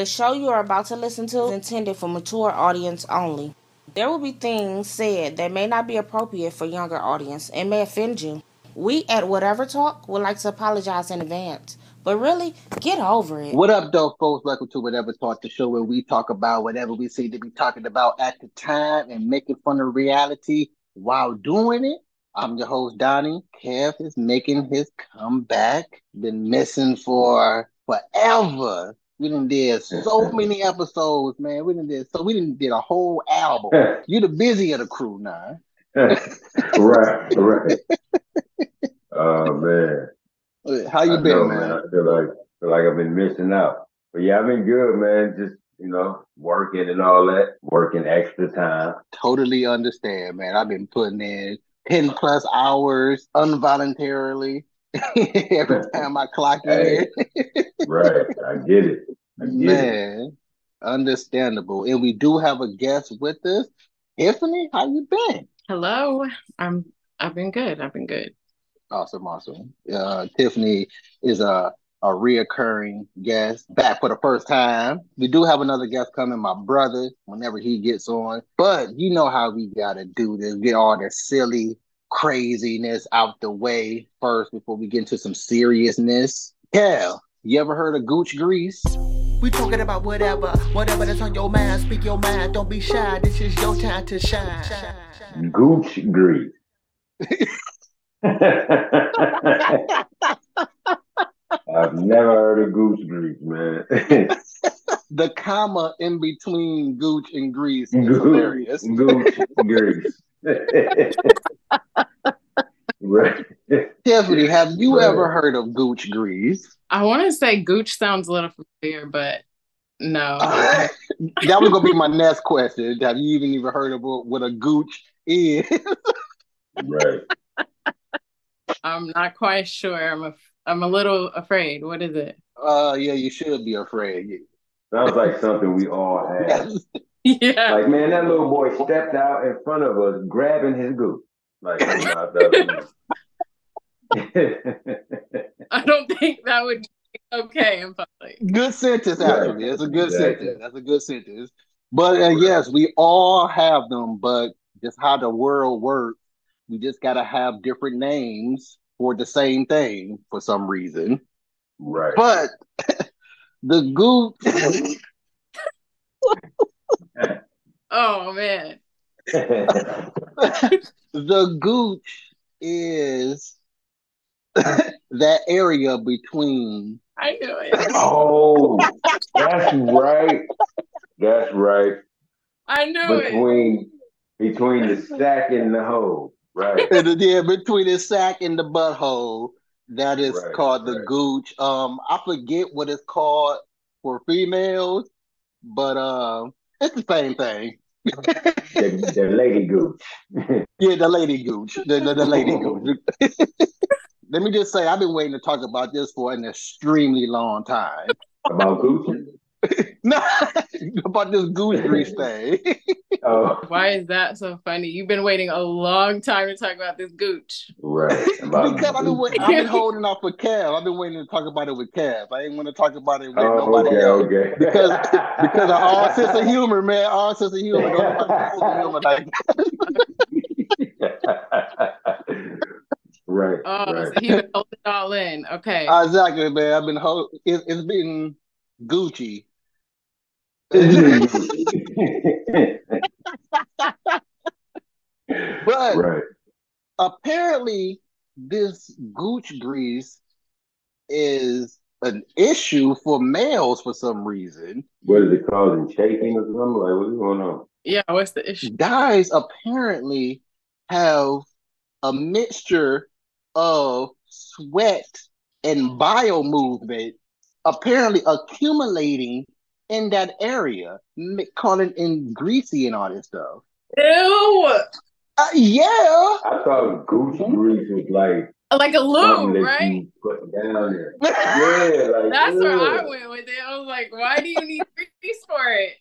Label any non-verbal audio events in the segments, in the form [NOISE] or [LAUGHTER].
The show you are about to listen to is intended for mature audience only. There will be things said that may not be appropriate for younger audience and may offend you. We at Whatever Talk would like to apologize in advance. But really, get over it. What up, though, folks? Welcome to Whatever Talk, the show where we talk about whatever we seem to be talking about at the time and making fun of reality while doing it. I'm your host, Donnie. Kev is making his comeback. Been missing for forever. We done did so [LAUGHS] many episodes, man. We done did so we didn't did a whole album. [LAUGHS] you the busy of the crew now. [LAUGHS] right, right. Oh man. How you I been, know, man? I feel like feel like I've been missing out. But yeah, I've been good, man. Just you know, working and all that, working extra time. Totally understand, man. I've been putting in 10 plus hours involuntarily [LAUGHS] every time I clock Hey. in. Right, I get it. I get it. Man, understandable. And we do have a guest with us. Tiffany, how you been? Hello. I'm I've been good. I've been good. Awesome, awesome. Uh, Tiffany is a a reoccurring guest back for the first time. We do have another guest coming, my brother, whenever he gets on. But you know how we gotta do this, get all the silly craziness out the way first before we get into some seriousness. Cal, you ever heard of Gooch Grease? We talking about whatever, whatever that's on your mind. Speak your mind. Don't be shy. This is your time to shine. Gooch grease. [LAUGHS] I've never heard of Gooch grease, man. [LAUGHS] The comma in between Gooch and Grease is hilarious. Gooch grease. [LAUGHS] right. [LAUGHS] Tiffany, have you Right. ever heard of Gooch Grease? I want to say Gooch sounds a little familiar, but no. [LAUGHS] that was gonna be my next question. Have you even even heard of what what a gooch is? Right. [LAUGHS] I'm not quite sure. I'm a, I'm a little afraid. What is it? Uh, yeah, you should be afraid. Sounds like something we all have. Yeah. Like, man, that little boy stepped out in front of us, grabbing his goose. Like, you know, that- I don't think that would be okay in public. Good sentence, actually. It's a good Exactly. sentence. That's a good sentence. But uh, yes, we all have them. But just how the world works, we just gotta have different names for the same thing for some reason. right. But [LAUGHS] the gooch. [LAUGHS] Oh man. [LAUGHS] the gooch is [LAUGHS] that area between I knew it. oh, that's right. That's right. I knew it. Between between the sack and the hole. Right. yeah, between the sack and the butthole. That is Right, called the right. gooch. Um, I forget what it's called for females, but um, it's the same thing. The, the lady gooch. [LAUGHS] Yeah, the lady gooch, the the, the lady gooch. [LAUGHS] Let me just say, I've been waiting to talk about this for an extremely long time. About gooch? [LAUGHS] No, [LAUGHS] about this gooch [LAUGHS] grease thing. Oh, Why is that so funny? You've been waiting a long time to talk about this Gooch. right. Because I've been, gooch. I've been holding off with Kev. I've been waiting to talk about it with Kev. I didn't want to talk about it with Oh, nobody okay, else. okay. Because because of all sense of humor, man. All sense of humor. Don't sense of humor like right. Oh, right. so he would hold it all in. Okay. exactly, man. I've been holding. it, it's been Gucci. But right. apparently, this gooch grease is an issue for males for some reason. What is it causing? Shaking or something? Like, what's going on? yeah, what's the issue? Guys apparently have a mixture of sweat and bio movement apparently accumulating in that area, m- calling in greasy and all this stuff. Ew. Uh, yeah. I thought gooch grease was like Like a something lube, that right? put down there. [LAUGHS] Yeah, like That's where I went with it. I was like, why do you need grease for it?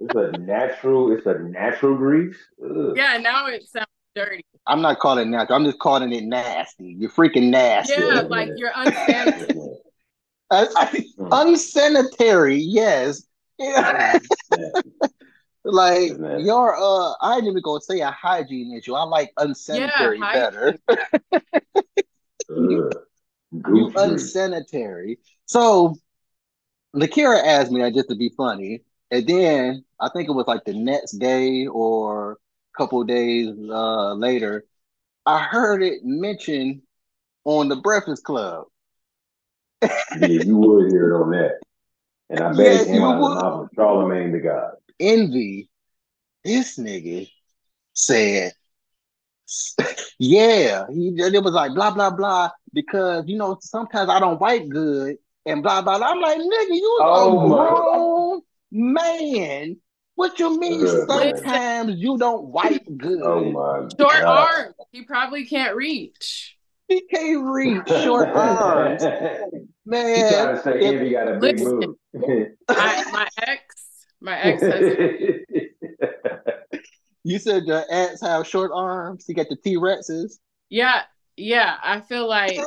It's a natural. It's a natural grease. Ugh. Yeah, now it sounds dirty. I'm not calling it natural. I'm just calling it nasty. You're freaking nasty. Yeah, like you're [LAUGHS] unsanitary. I, I, unsanitary, yes. Yeah. [LAUGHS] like Man. your uh I ain't even go to say a hygiene issue. I like unsanitary Yeah, better. [LAUGHS] Ugh. You unsanitary. So Lakira asked me that just to be funny, and then I think it was like the next day or a couple days uh later, I heard it mentioned on the Breakfast Club. Yeah, you would hear it on that. And I bet Yes, it came you out of the would. mouth of Charlemagne the God. Envy, this nigga said, yeah, he it was like blah blah blah because you know sometimes I don't wipe good and blah blah. blah. I'm like, nigga, you Oh, a my- grown man. What you mean? Ugh, man. sometimes you don't wipe good. Oh my Short God. arm. He probably can't reach. [LAUGHS] He can't reach short arms, you man. trying to say if- Envy got a big Listen. move. [LAUGHS] My my ex, my ex husband. [LAUGHS] You said your ants have short arms. You got the T Rexes. Yeah, yeah. I feel like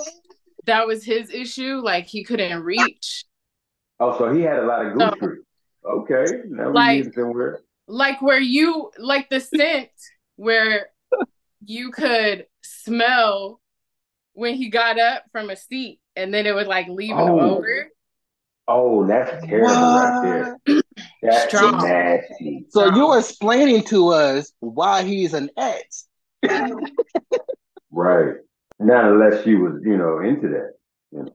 that was his issue. Like he couldn't reach. oh, so he had a lot of So- gooch. Okay, now Like- Like where you like the scent where you could smell when he got up from a seat and then it would like leave an Oh. odor. Oh, that's terrible right there. That's Strong. nasty. So Strong. you're explaining to us why he's an ex. Right. Not unless she was, you know, into that.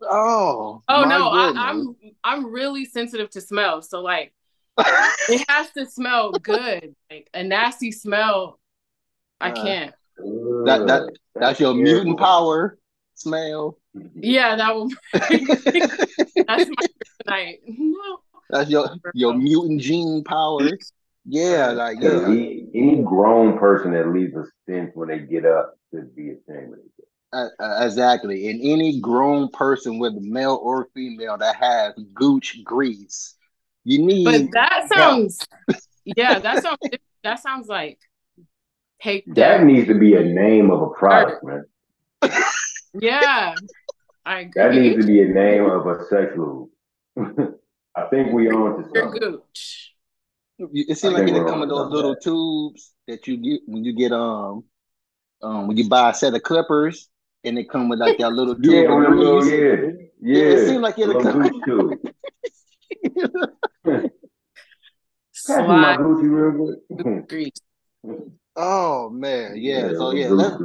Oh, Oh no, I, goodness. I'm I'm really sensitive to smell. So like [LAUGHS] it has to smell good. Like a nasty smell, I Uh, can't. That- that- Ugh, That's your terrible. mutant power smell. Yeah, that will [LAUGHS] that's my kryptonite. No. That's your your mutant gene power. Yeah, like Yeah, yeah, any, any grown person that leaves a stench when they get up should be ashamed of it. uh, uh, exactly. And any grown person, whether male or female, that has gooch grease, you need. But that sounds yeah, that sounds that sounds like caked That up. needs to be a name of a product, man. [LAUGHS] Yeah. I [LAUGHS] That needs to be a name of a sex lube. [LAUGHS] I think we on to Your something. gooch. It seems like think it'll come in those something. little tubes that you get when you get um um when you buy a set of clippers and they come with like that little tube. Yeah, of with little, yeah, yeah. it seemed like it'll little come- gooch too. [LAUGHS] Pass me my Slide Gucci real good. grease. Oh man, yeah. So yeah, let's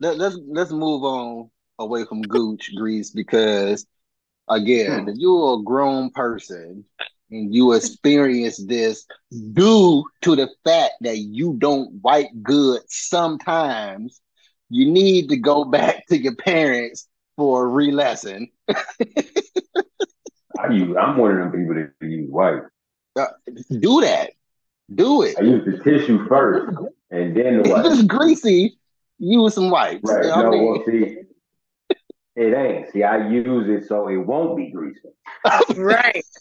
let, let's let's move on away from gooch grease because again, hmm. if you're a grown person and you experience this due to the fact that you don't wipe good sometimes, you need to go [LAUGHS] back to your parents for a re-lesson. I use, I'm one of them people that use white. Uh, do that. Do it. I use the tissue first and then the If white. it's greasy, use some wipes. Right. You know what I No, mean? well, see, it ain't. See, I use it so it won't be greasy. Right. [LAUGHS]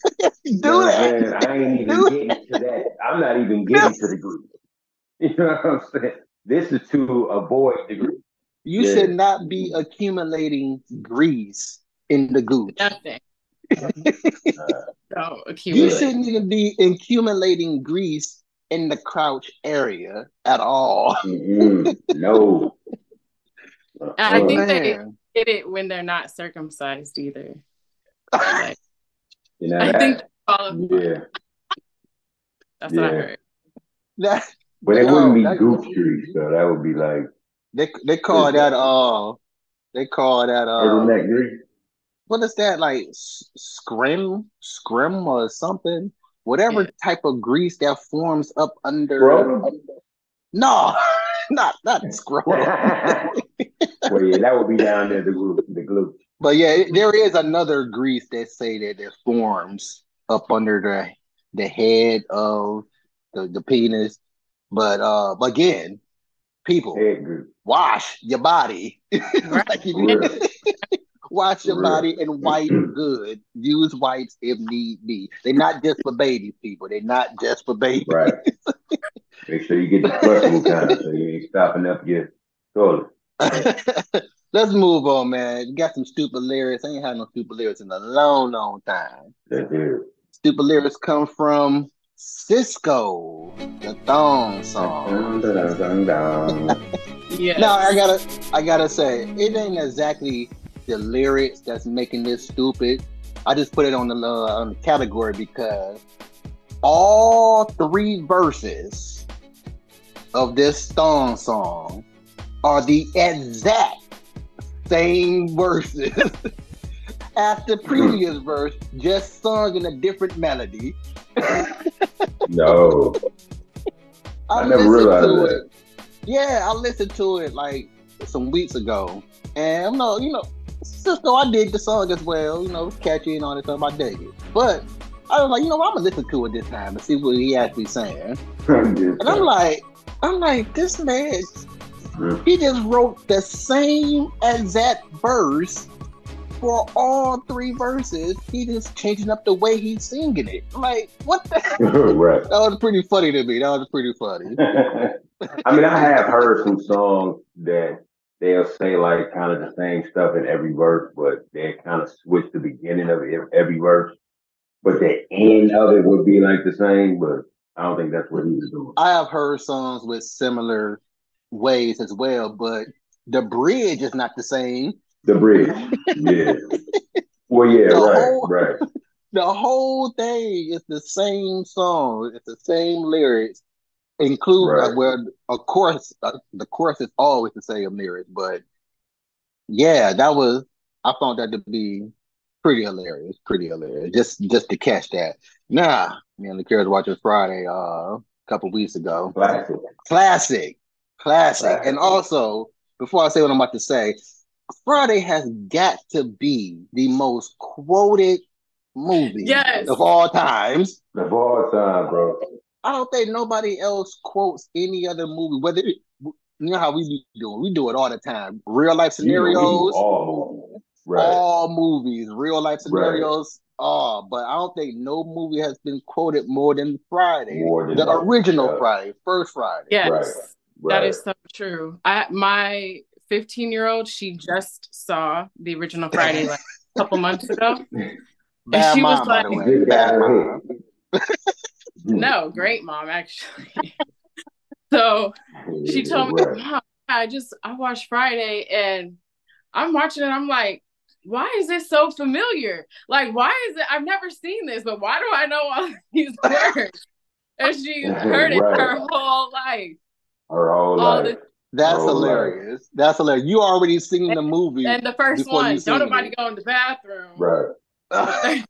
You know Do what I'm that. saying? I ain't even Do getting to that. I'm not even getting to the grease. [LAUGHS] You know what I'm saying? This is to avoid the grease. You Yeah. should not be accumulating grease in the gooch. Nothing. [LAUGHS] Don't You shouldn't even be accumulating grease in the crouch area at all. [LAUGHS] Mm-mm. No. [LAUGHS] And I think they Man. get it when they're not circumcised either. Like, You know I that? think all of Yeah. that's what I heard. That, But it no, wouldn't be that- gooch grease, so that would be like They they call that uh they call that uh turtleneck grease. what is that like scrim scrim or something whatever Yeah. type of grease that forms up under Scrotum? no [LAUGHS] not not scrotum well, yeah, that would be down there, the glute. The glute. but yeah it- there is another grease that say that it forms up under the the head of the, the penis but uh again people wash your body [LAUGHS] Like, you- For real. Wash your body and wipe good use wipes if need be they're not just for babies people they're not just for babies Right. Make sure you get the flushable kind so you ain't stopping up your toilet. [LAUGHS] let's move on, man. You got some stupid lyrics. I ain't had no stupid lyrics in a long, long time. That's it. Stupid lyrics come from Sisqo, the thong song. [LAUGHS] Yeah. No, I gotta, I gotta say, it ain't exactly the lyrics that's making this stupid. I just put it on the uh, on the category because all three verses of this thong song are the exact same verses [LAUGHS] as the previous verse, just sung in a different melody. No. [LAUGHS] I never listened realized that. it. Yeah, I listened to it like some weeks ago, and I'm no, you know, Sisqo, I dig the song as well. You know, catchy and all that stuff. I dig it, but I was like, you know, what, I'm gonna listen to it this time and see what he actually saying. [LAUGHS] And I'm like, I'm like, this man, he just wrote the same exact verse for all three verses. He just changing up the way he's singing it. I'm like, what the? [LAUGHS] right. That was pretty funny to me. That was pretty funny. [LAUGHS] I mean, I have heard some songs that they'll say like kind of the same stuff in every verse, but they kind of switch the beginning of every verse, but the end of it would be like the same. But I don't think that's what he was doing. I have heard songs with similar ways as well, but the bridge is not the same. The bridge, yeah. [LAUGHS] Well, yeah, The right, whole- right. [LAUGHS] The whole thing is the same song. It's the same lyrics, include Right. uh, well, of course, uh, the course is always the same lyrics, but yeah, that was I found that to be pretty hilarious, pretty hilarious. Just just to catch that. Nah, me and the kids watching Friday uh, a couple weeks ago. Classic. Classic, classic, Classic. and also before I say what I'm about to say, Friday has got to be the most quoted movie Yes. of all times. Of all time, bro. I don't think nobody else quotes any other movie. Whether it, you know how we be doing, we do it all the time. Real life You know, we do scenarios, all movies. All movies, real life scenarios. Oh, but I don't think no movie has been quoted more than Friday, More than the that, original yeah. Friday, first Friday. Yes. Right. Right. is so true. I my 15 year old, she just saw the original Friday like a couple months ago. [LAUGHS] Bad she was mom, by the like- way. Bad mom. [LAUGHS] No, great mom, actually. [LAUGHS] so she told me, Mom, I just I watched Friday and I'm watching it. I'm like, why is this so familiar? Like, why is it? I've never seen this, but why do I know all [LAUGHS] these words? And she's [LAUGHS] heard it Right. her whole life. Her whole All life. That's Oh, right. hilarious. That's hilarious. You already seen the movie. And the first Before you one, seen don't nobody it. go in the bathroom. Right.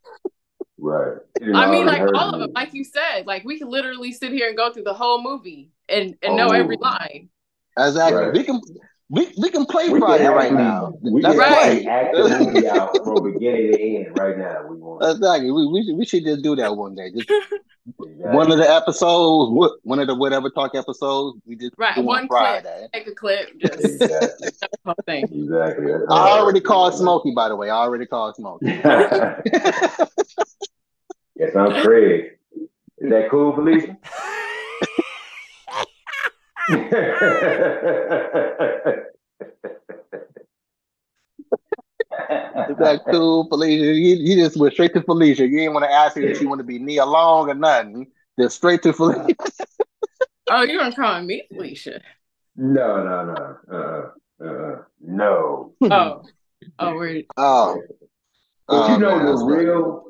Right. You know, I mean, already like all of them, like you said, like we could literally sit here and go through the whole movie and, and Whole know oh. every line. exactly. Right. We can we, we can play We can Friday right actually- now. We Let's can Right. play. act the movie out from beginning to end right now. We want Exactly. We, we, should, we should just do that one day. Just Exactly. one of the episodes, one of the whatever talk episodes, we just Right, do one on clip. Friday. Take a clip, just Exactly. [LAUGHS] thing. Exactly. That's I already called Smokey, by the way. I already called Smokey. [LAUGHS] yes, I'm Craig. Is that cool, Felicia? [LAUGHS] Is that cool, Felicia? You, you just went straight to Felicia. You didn't want to ask her if she want to be Nia Long or nothing. Just straight to Felicia. [LAUGHS] Oh, you weren't calling me Felicia. No, no, no. Uh, uh, no. Oh, oh, we're Oh. But Oh, you know man, the real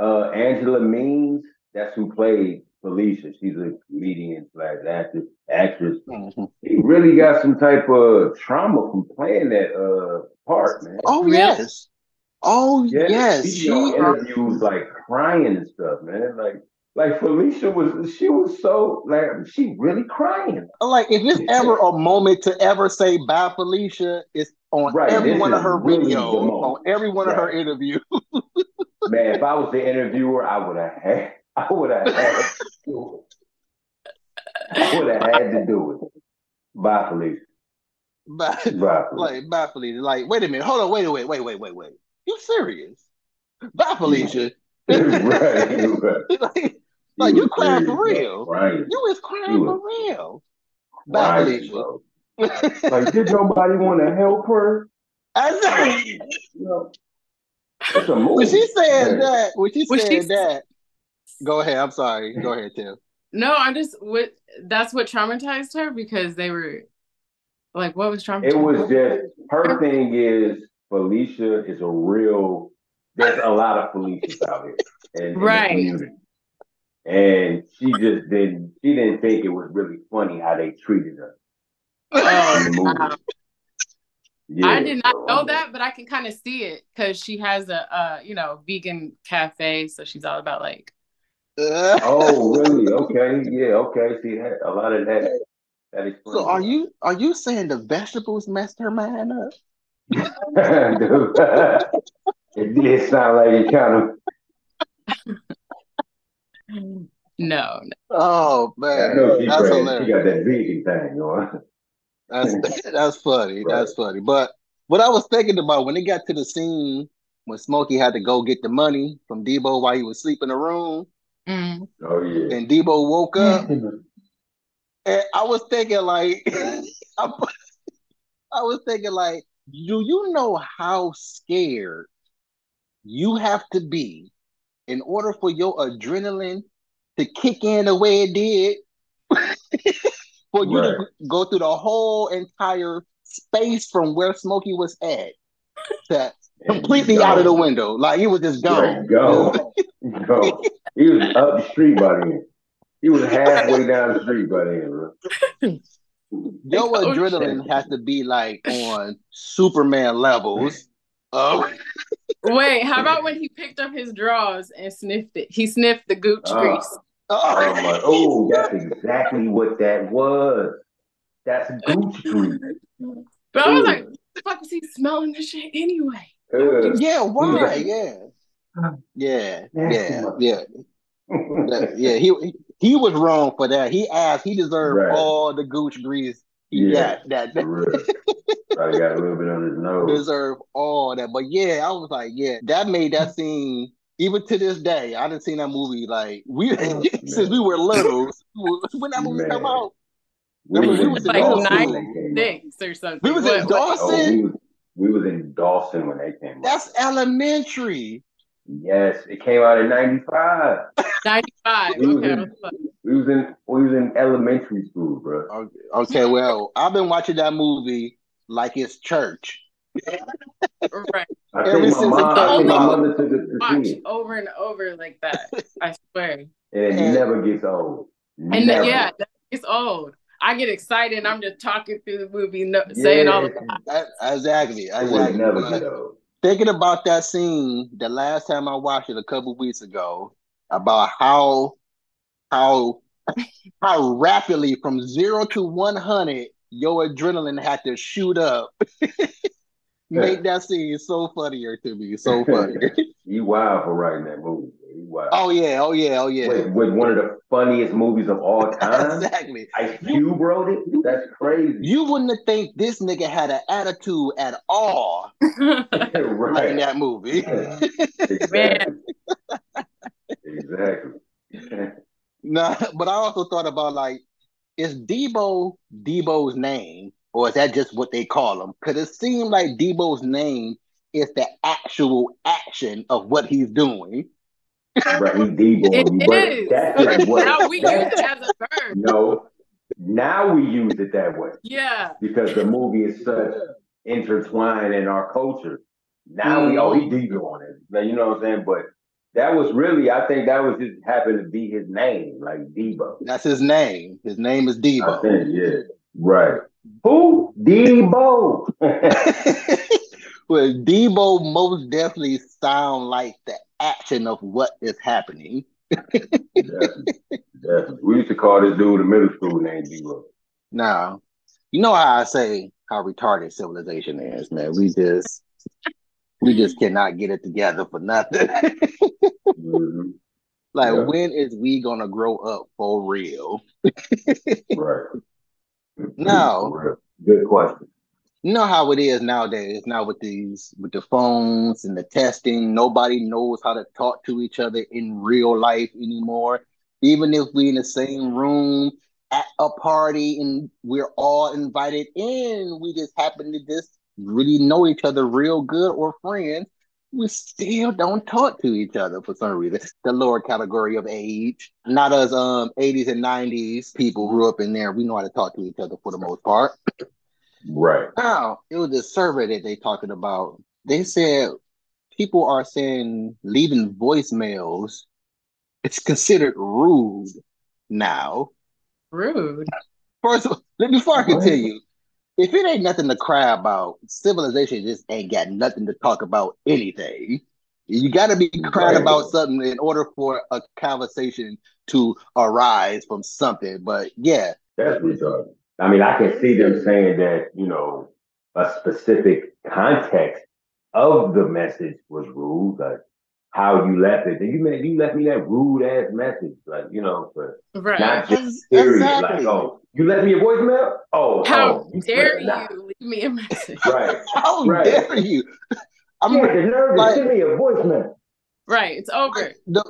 uh, Angela Means, that's who played Felicia. She's a comedian slash actress. Actress. Mhm. He really got some type of trauma from playing that uh, part, man. Oh yes. Oh Yeah, yes. she She on interviews like crying and stuff, man. Like, like Felicia was, she was so like she really crying. like if it's ever a moment to ever say bye Felicia, it's on Right, every this one of her really videos, on every one of her interviews. [LAUGHS] Man, if I was the interviewer, I would have had, I would have had, to do it. I would have had to do it. Bye, Felicia. Bye, Bye, Felicia. like bye Felicia. Like, wait a minute, hold on, wait, a minute. wait, wait, wait, wait, wait. You serious? Bye Felicia. [LAUGHS] right, right. [LAUGHS] like, like, He you was crying for real? Right. You was crying He for real. Bye crying, Felicia. [LAUGHS] Like, did nobody want to help her? I You know, it's a movie. when she said that, when she When said she- that, go ahead. I'm sorry. Go ahead, Tim. No, I just what that's what traumatized her because they were like, what was traumatized? It was just her thing is Felicia is a real. There's a lot of Felicias out here in, in Right. the community, and she just didn't. She didn't think it was really funny how they treated her [LAUGHS] in the movie. wow. Yeah, I did not so know that, but I can kind of see it because she has a, uh, you know, vegan cafe, so she's all about like, [LAUGHS] Oh, really? Okay, yeah, okay. See, that, a lot of that. That so are you are you saying the vegetables messed her mind up? Dude, [LAUGHS] it did sound like it kind of. no, no. Oh I man, know she that's crazy. She hilarious. got that vegan thing going. That's [LAUGHS] that's funny. Right. That's funny. But what I was thinking about when it got to the scene when Smokey had to go get the money from Debo while he was sleeping in the room, Mm. Oh yeah. and Debo woke up, [LAUGHS] and I was thinking like, [LAUGHS] I, I was thinking like, do you know how scared you have to be in order for your adrenaline to kick in the way it did? [LAUGHS] for you to go through the whole entire space from where Smokey was at to completely out of the window. Like he was just gone. Right, go. Go. He was up the street by then. He was halfway down the street by then, bro. Your Oh, shit. adrenaline has to be like on Superman levels. Oh. Wait, how about when he picked up his drawers and sniffed it? He sniffed the gooch Ah. grease. Oh my! Oh, that's exactly what that was. That's gooch grease. But I was Ooh. like, the fuck was he smelling this shit anyway? Ugh. yeah, why? like- Yeah. Yeah, yeah, yeah, That- yeah. He he was wrong for that. He asked. He deserved Right. all the gooch grease he Yeah. got. That, For real. [LAUGHS] Probably got a little bit on his nose. deserve all that. But yeah, I was like, yeah, that made that scene. Even to this day, I didn't seen that movie like we oh, [LAUGHS] since we were little. When that movie come out, We was we was Like Dawson nine- they came out. Or something. we was What- in what- Oh, Dawson. we was, we was in Dawson when they came out. That's elementary. Yes, it came out in '95. 95. We was Okay. in- I was like, We was in we was in elementary school, bro. Okay, okay, well, I've been watching that movie like it's church. Right. I Ever think my since mom, I came my mother took us to Watch see it, over and over like that. I swear. and it And- never gets old. And Never. then, yeah, it's old. I get excited and I'm just talking through the movie, no, saying all the Yeah. That- exactly, It would never But get old. Thinking about that scene the last time I watched it a couple weeks ago, about how how [LAUGHS] how rapidly from zero to one hundred your adrenaline had to shoot up. [LAUGHS] Make that scene so funnier to me, so [LAUGHS] funny. You wild for writing that movie. wild. oh yeah, oh yeah, oh yeah. With, with one of the funniest movies of all [LAUGHS] time. exactly. Ice Cube wrote it. That's crazy. You wouldn't have think this nigga had an attitude at all [LAUGHS] time. in that movie. Exactly. exactly. no, but I also thought about like, is Debo Debo's name, or is that just what they call him? Because it seemed like Debo's name is the actual action of what he's doing. right. He [LAUGHS] Debo. It but is. That's just what. [LAUGHS] now we use it as a verb. no. Now we use it that way Yeah. because the movie is such intertwined in our culture. Now we oh he mm-hmm. Debo on it. Like, you know what I'm saying? But that was really I think that was just happened to be his name, like Debo. That's his name. His name is I Debo. think, yeah. Right. Who? Debo. [LAUGHS] well, Debo most definitely sound like the action of what is happening. definitely, definitely. We used to call this dude in middle school named Debo. Now, you know how I say how retarded civilization is, man. We just we just cannot get it together for nothing. Mhm. [LAUGHS] like, Yeah. when is we gonna grow up for real? [LAUGHS] Right. No. Good question. You know how it is nowadays. Now with these with the phones and the testing, nobody knows how to talk to each other in real life anymore. Even if we in the same room at a party and we're all invited in, we just happen to just really know each other real good or friends, we still don't talk to each other for some reason. The lower category of age, not as um 80s and 90s people grew up in there. We know how to talk to each other for the most part. Right. Now, it was a survey that they talking about. They said people are saying leaving voicemails it's considered rude now. Rude. First, of all, before I What? continue, if it ain't nothing to cry about, civilization just ain't got nothing to talk about anything. You got to be crying Right. about something in order for a conversation to arise from something. But yeah, That's retarded. I mean, I can see them saying that, you know, a specific context of the message was rude, like how you left it. You made you left me that rude ass message, like you know, but Right. not just Ex- period. exactly. Like, oh, you left me a voicemail? Oh, How oh, dare nah. you leave me a message? [LAUGHS] Right. [LAUGHS] how Right. dare you? [LAUGHS] I'm Yeah, the nerve to like- send me a voicemail. Right. It's over. the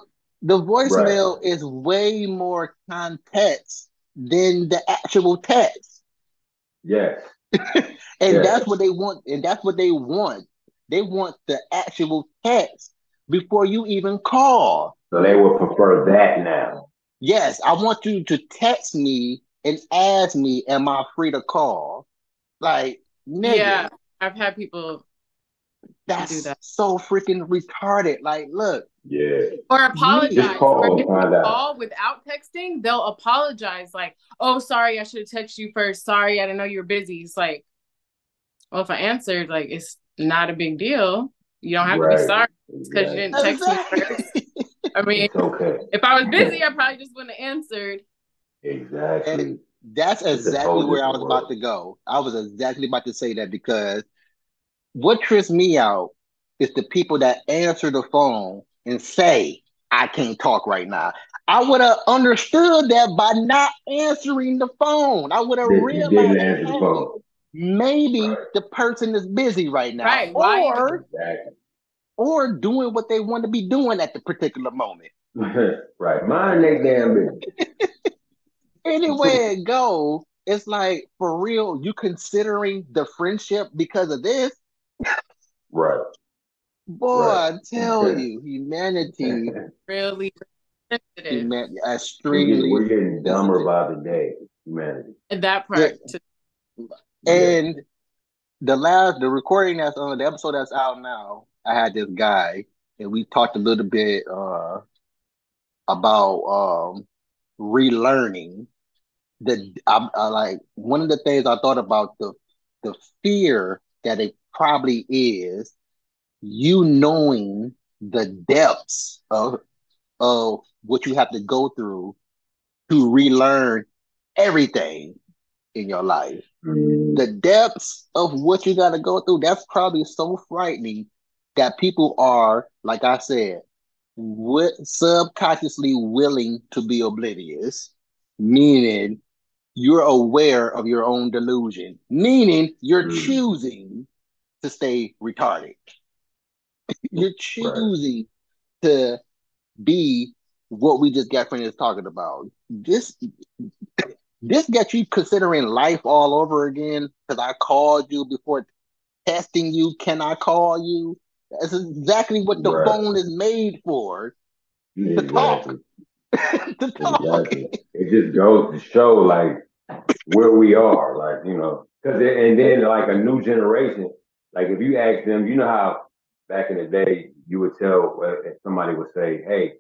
the voicemail is way more context than the actual text. Yes. And Yeah. that's what they want, and that's what they want. They want the actual text before you even call. So they would prefer that now. Yes, I want you to text me and ask me, am I free to call? Like, nigga, Yeah. I've had people that's that. so freaking retarded. Like, look, Yeah. or apologize. Just call or if you call without texting, they'll apologize. Like, oh, sorry, I should have texted you first. Sorry, I didn't know you were busy. It's like, well, if I answered, like, it's not a big deal. You don't have to be sorry because you didn't text me first. I [LAUGHS] mean, okay. if I was busy, I probably just wouldn't have answered. Exactly. That's exactly where I was about to go. I was exactly about to say that because what trips me out is the people that answer the phone and say, I can't talk right now. I would have understood that by not answering the phone. I would have That you realized didn't answer the phone. Maybe Right. the person is busy right now. Right. Why you- Or Exactly. or doing what they want to be doing at the particular moment. [LAUGHS] right. Mind they damn business. [LAUGHS] Anywhere it go, it's like for real, you considering the friendship because of this? Right. Boy, Right. I tell [LAUGHS] you, humanity, Really sensitive. human, we're, extremely. getting, we're getting dumber by the day, humanity. And that part, And the last, the recording that's on the episode that's out now, I had this guy, and we talked a little bit uh about um relearning. The I, I like one of the things I thought about the the fear that it probably is you knowing the depths of of what you have to go through to relearn everything in your life Mm, the depths of what you got to go through that's probably so frightening that people are like i said subconsciously willing to be oblivious meaning you're aware of your own delusion meaning you're Mm. choosing to stay retarded. [LAUGHS] You're choosing to be what we just got finished talking about. This this gets you considering life all over again because I called you before testing you. Can I call you? That's exactly what the Right. phone is made for. To exactly. [LAUGHS] to talk. Exactly. It just goes to show like where we are, like you know, because and then like a new generation, like if you ask them, you know how back in the day you would tell uh, if somebody would say, "Hey,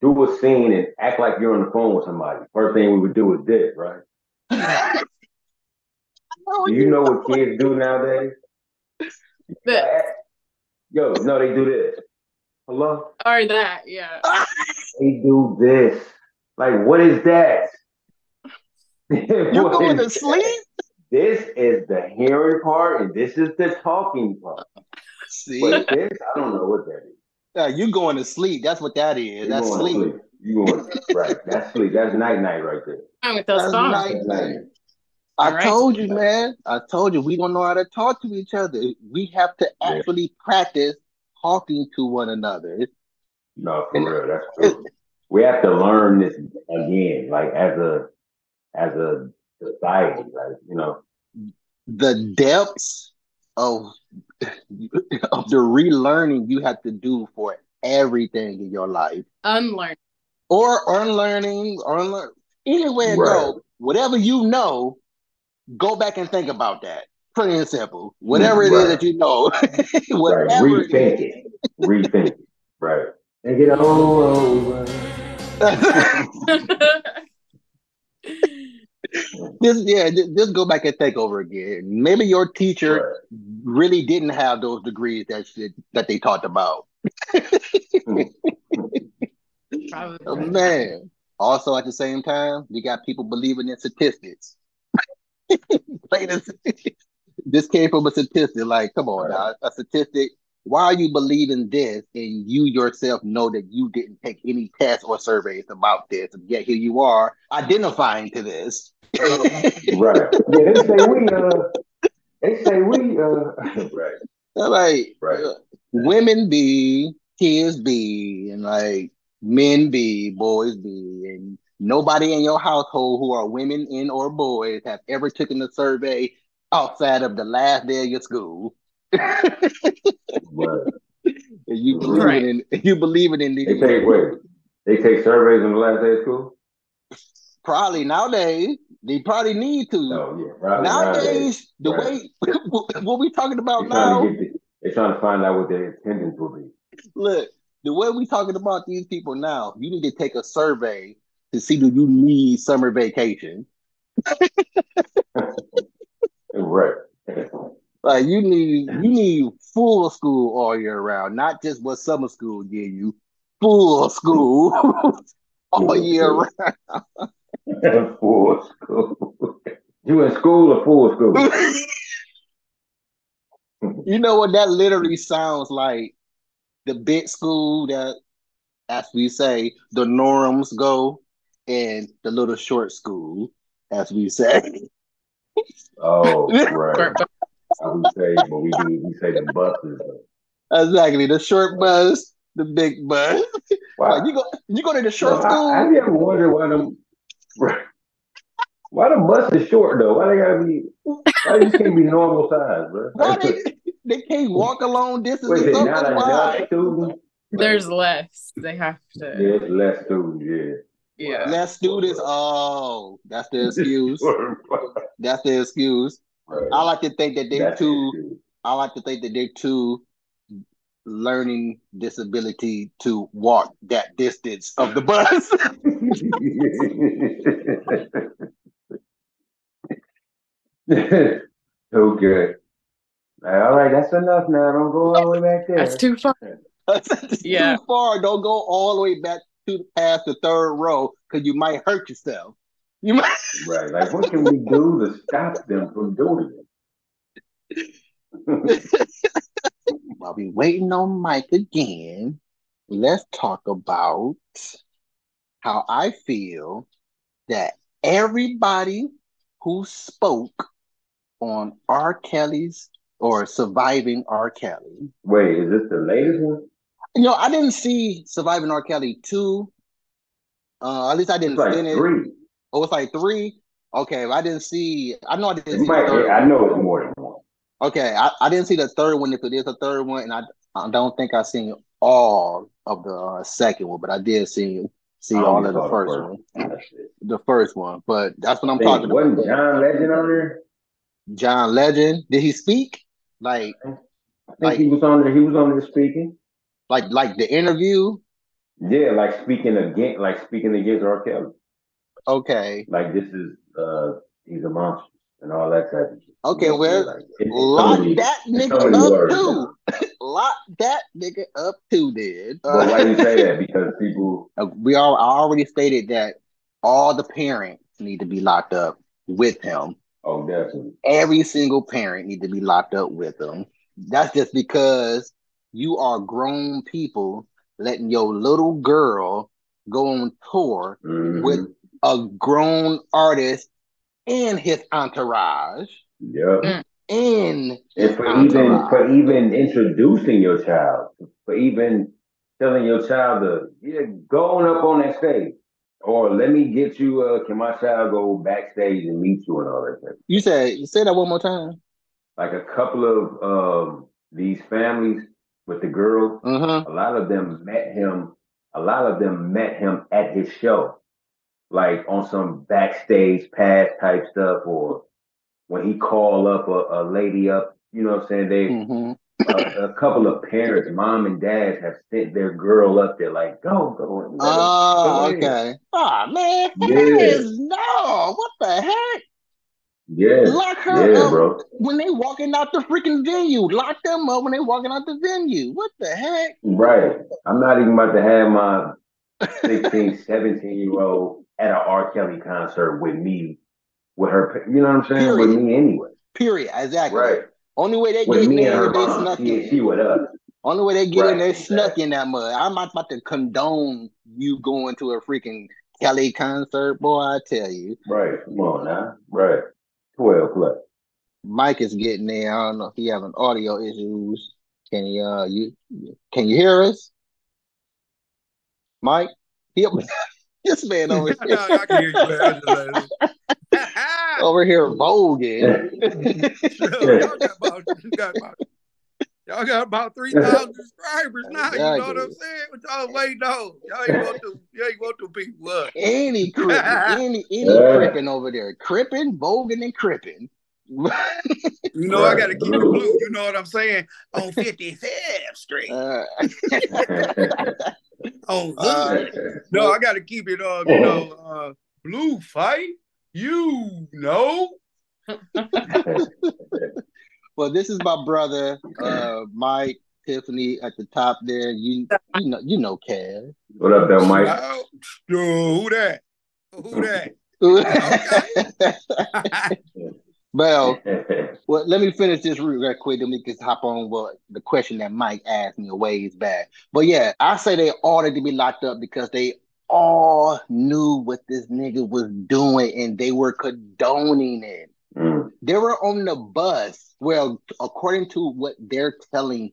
do a scene and act like you're on the phone with somebody." First thing we would do is this, right? [LAUGHS] Do you know what kids do nowadays? But, Yo, no, they do this. Hello. or that, yeah. They do this. Like, what is that? [LAUGHS] You're going to is that? sleep? This is the hearing part, and this is the talking part. See, But this, I don't know what that is. Uh, you going to sleep. That's what that is. You That's going sleep. to sleep. You going right? That's sleep. That's night night right there. And with those That's songs. night night. night. I All right. told you, man. I told you we don't know how to talk to each other. We have to Yeah. actually practice talking to one another. No, for And- real. That's true. We have to learn this again, like as a as a society, like you know. the depths of of the relearning you have to do for everything in your life, Unlearn. or unlearning, or unlearn anywhere Right. go, whatever you know, go back and think about that. Pretty and simple. Whatever it is that you know, [LAUGHS] whatever it Rethink it. Rethink it. Right. Think it all over. [LAUGHS] Just yeah, just, just go back and think over again. Maybe your teacher Right. really didn't have those degrees that shit, that they talked about. Probably. [LAUGHS] Oh, man. Also, at the same time, we got people believing in statistics. [LAUGHS] This came from a statistic. Like, come on now, a statistic. Why are you believing this and you yourself know that you didn't take any tests or surveys about this, and yet here you are identifying to this? Right. [LAUGHS] Yeah, they say we uh they say we uh right. like Right. uh, women be, kids be, and like men be, boys be, and nobody in your household who are women in or boys have ever taken a survey outside of the last day of your school. Right. [LAUGHS] And [LAUGHS] you believe Right. in you believe in these They take wait. They take surveys on the last day of school? probably nowadays they probably need to. No, yeah. Probably nowadays. nowadays, the Right. way [LAUGHS] what we talking about They're now, the, they're trying to find out what their attendance will be. look, the way we talking about these people now, you need to take a survey to see do you need summer vacation. [LAUGHS] Right. Like you need you need full school all year round, not just what summer school give you. Full school [LAUGHS] all year school. round. [LAUGHS] full school. You in school or full school? [LAUGHS] you know what that literally sounds like? The big school that, as we say, the norms go, and the little short school, as we say. Oh, right. I would say but we do we say the buses. exactly, the short bus, the big bus. Wow. Like you go, you go to the short So, school. I, have you ever wondered why them why the bus is short though? Why they gotta be why you can't be normal size, bro? Why they they can't walk a long distance Wait, or they not enough students? There's less. They have to. it's less students, yeah. Yeah. Less students. Oh, that's the [LAUGHS] excuse. That's the excuse. I like to think that they That's too. it, I like to think that they're too learning disability to walk that distance of the bus. too. [LAUGHS] okay. All right, that's enough now. Don't go all the way back there. That's too far. It's Yeah. too far. Don't go all the way back to past the third row because you might hurt yourself. You might. Right. Like, what can we do to stop them from doing it? [LAUGHS] While we waiting on Mike again, let's talk about how I feel that everybody who spoke on R. Kelly's or surviving R. Kelly. Wait, is this the latest one? You know, I didn't see Surviving R. Kelly 2. Uh, at least I didn't like finish. three. Oh, it's like three? Okay, I didn't see I know I didn't might, third I know it's more than one. Okay, I, I didn't see the third one if it is a third one, and I I don't think I seen all of the uh, second one, but I did see see all of the saw the first first one. The first one, but that's what I'm think, talking wasn't about. John Legend on there? John Legend, did he speak? Like I think Like- he was on there. He was on there speaking. like like the interview? Yeah, like speaking against, like speaking against R. Kelly. Okay. Like this is, uh, he's a monster and all that type of shit. Okay, well, like, Lock many- that nigga many up words, too. [LAUGHS] Lock that nigga up too, dude. But why do you say that? Because people, Uh, we all I already stated that all the parents need to be locked up with him. oh, definitely. Every single parent need to be locked up with him. That's just because you are grown people letting your little girl go on tour Mhm. with a grown artist and his entourage. Yeah. And And for even for even introducing your child, for even telling your child to yeah, going up on that stage, or let me get you. Uh, can my child go backstage and meet you and all that? Stuff. you said you say that one more time. like a couple of um these families with the girls, Mm-hmm. a lot of them met him. A lot of them met him at his show, like on some backstage pass type stuff, or when he call up a, a lady up. You know what I'm saying? They Mm-hmm. a, a couple of parents, mom and dad, have sent their girl up there, like, go, go. and let her- Oh, go okay. Oh man, Yeah. is no. What the heck? Yeah, Lock her yeah, up bro. when they walking out the freaking venue. Lock them up when they walking out the venue. What the heck? Right. I'm not even about to have my 16, 17 year old at an R. Kelly concert with me, with her, you know what I'm saying? With me anyway. Period. Exactly. Right. Only way they With get in there they mom. snuck She, in. she with us. Only way they get in Right, there snuck in that mud. I'm not about to condone you going to a freaking Kelly concert, boy. I tell you, Right. Come on now. Right. 12 plus. Mike is getting there. I don't know if he having audio issues. Can he? Uh, you can you hear us, Mike? He, [LAUGHS] this man over [LAUGHS] No, here, I can hear you, man. I just like, [LAUGHS] over here voguing. [LAUGHS] y'all got about, you got about, y'all got about three thousand subscribers now. You know what I'm saying? What y'all waiting on? Y'all ain't want to, you ain't want to people. What? Any crippin', any any crippin' over there, crippin', voguing, and crippin'. [LAUGHS] You know I got to keep it blue. You know what I'm saying? On 55th Street. Uh, [LAUGHS] On uh, no, I got to keep it on. You know, uh, blue fight. You know. [LAUGHS] well, this is my brother, uh, Mike, Tiffany at the top there. You you know you know Kev. what up, though, Mike? Oh, who that? Who that? Well, [LAUGHS] well, let me finish this real quick, then we can hop on what the question that Mike asked me a ways back. But yeah, I say they ought to be locked up because they all knew what this nigga was doing and they were condoning it. Mm, They were on the bus. Well, according to what they're telling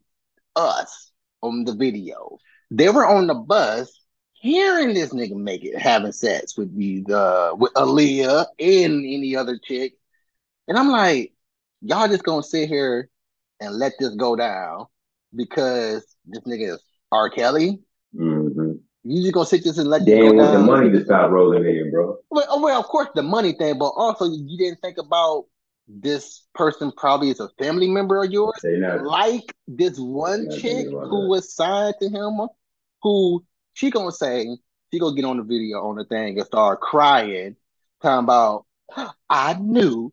us on the video, they were on the bus hearing this nigga make it, having sex with these, uh, with Aaliyah and any other chick. And I'm like, y'all just gonna sit here and let this go down because this nigga is R. Kelly? hmm You just gonna sit this and let They this go want the money to stop rolling in, bro. Well, oh, well, of course, the money thing, but also you didn't think about this person probably is a family member of yours, like this one chick who was signed to him, who she gonna say she gonna get on the video on the thing and start crying, talking about [GASPS] I knew,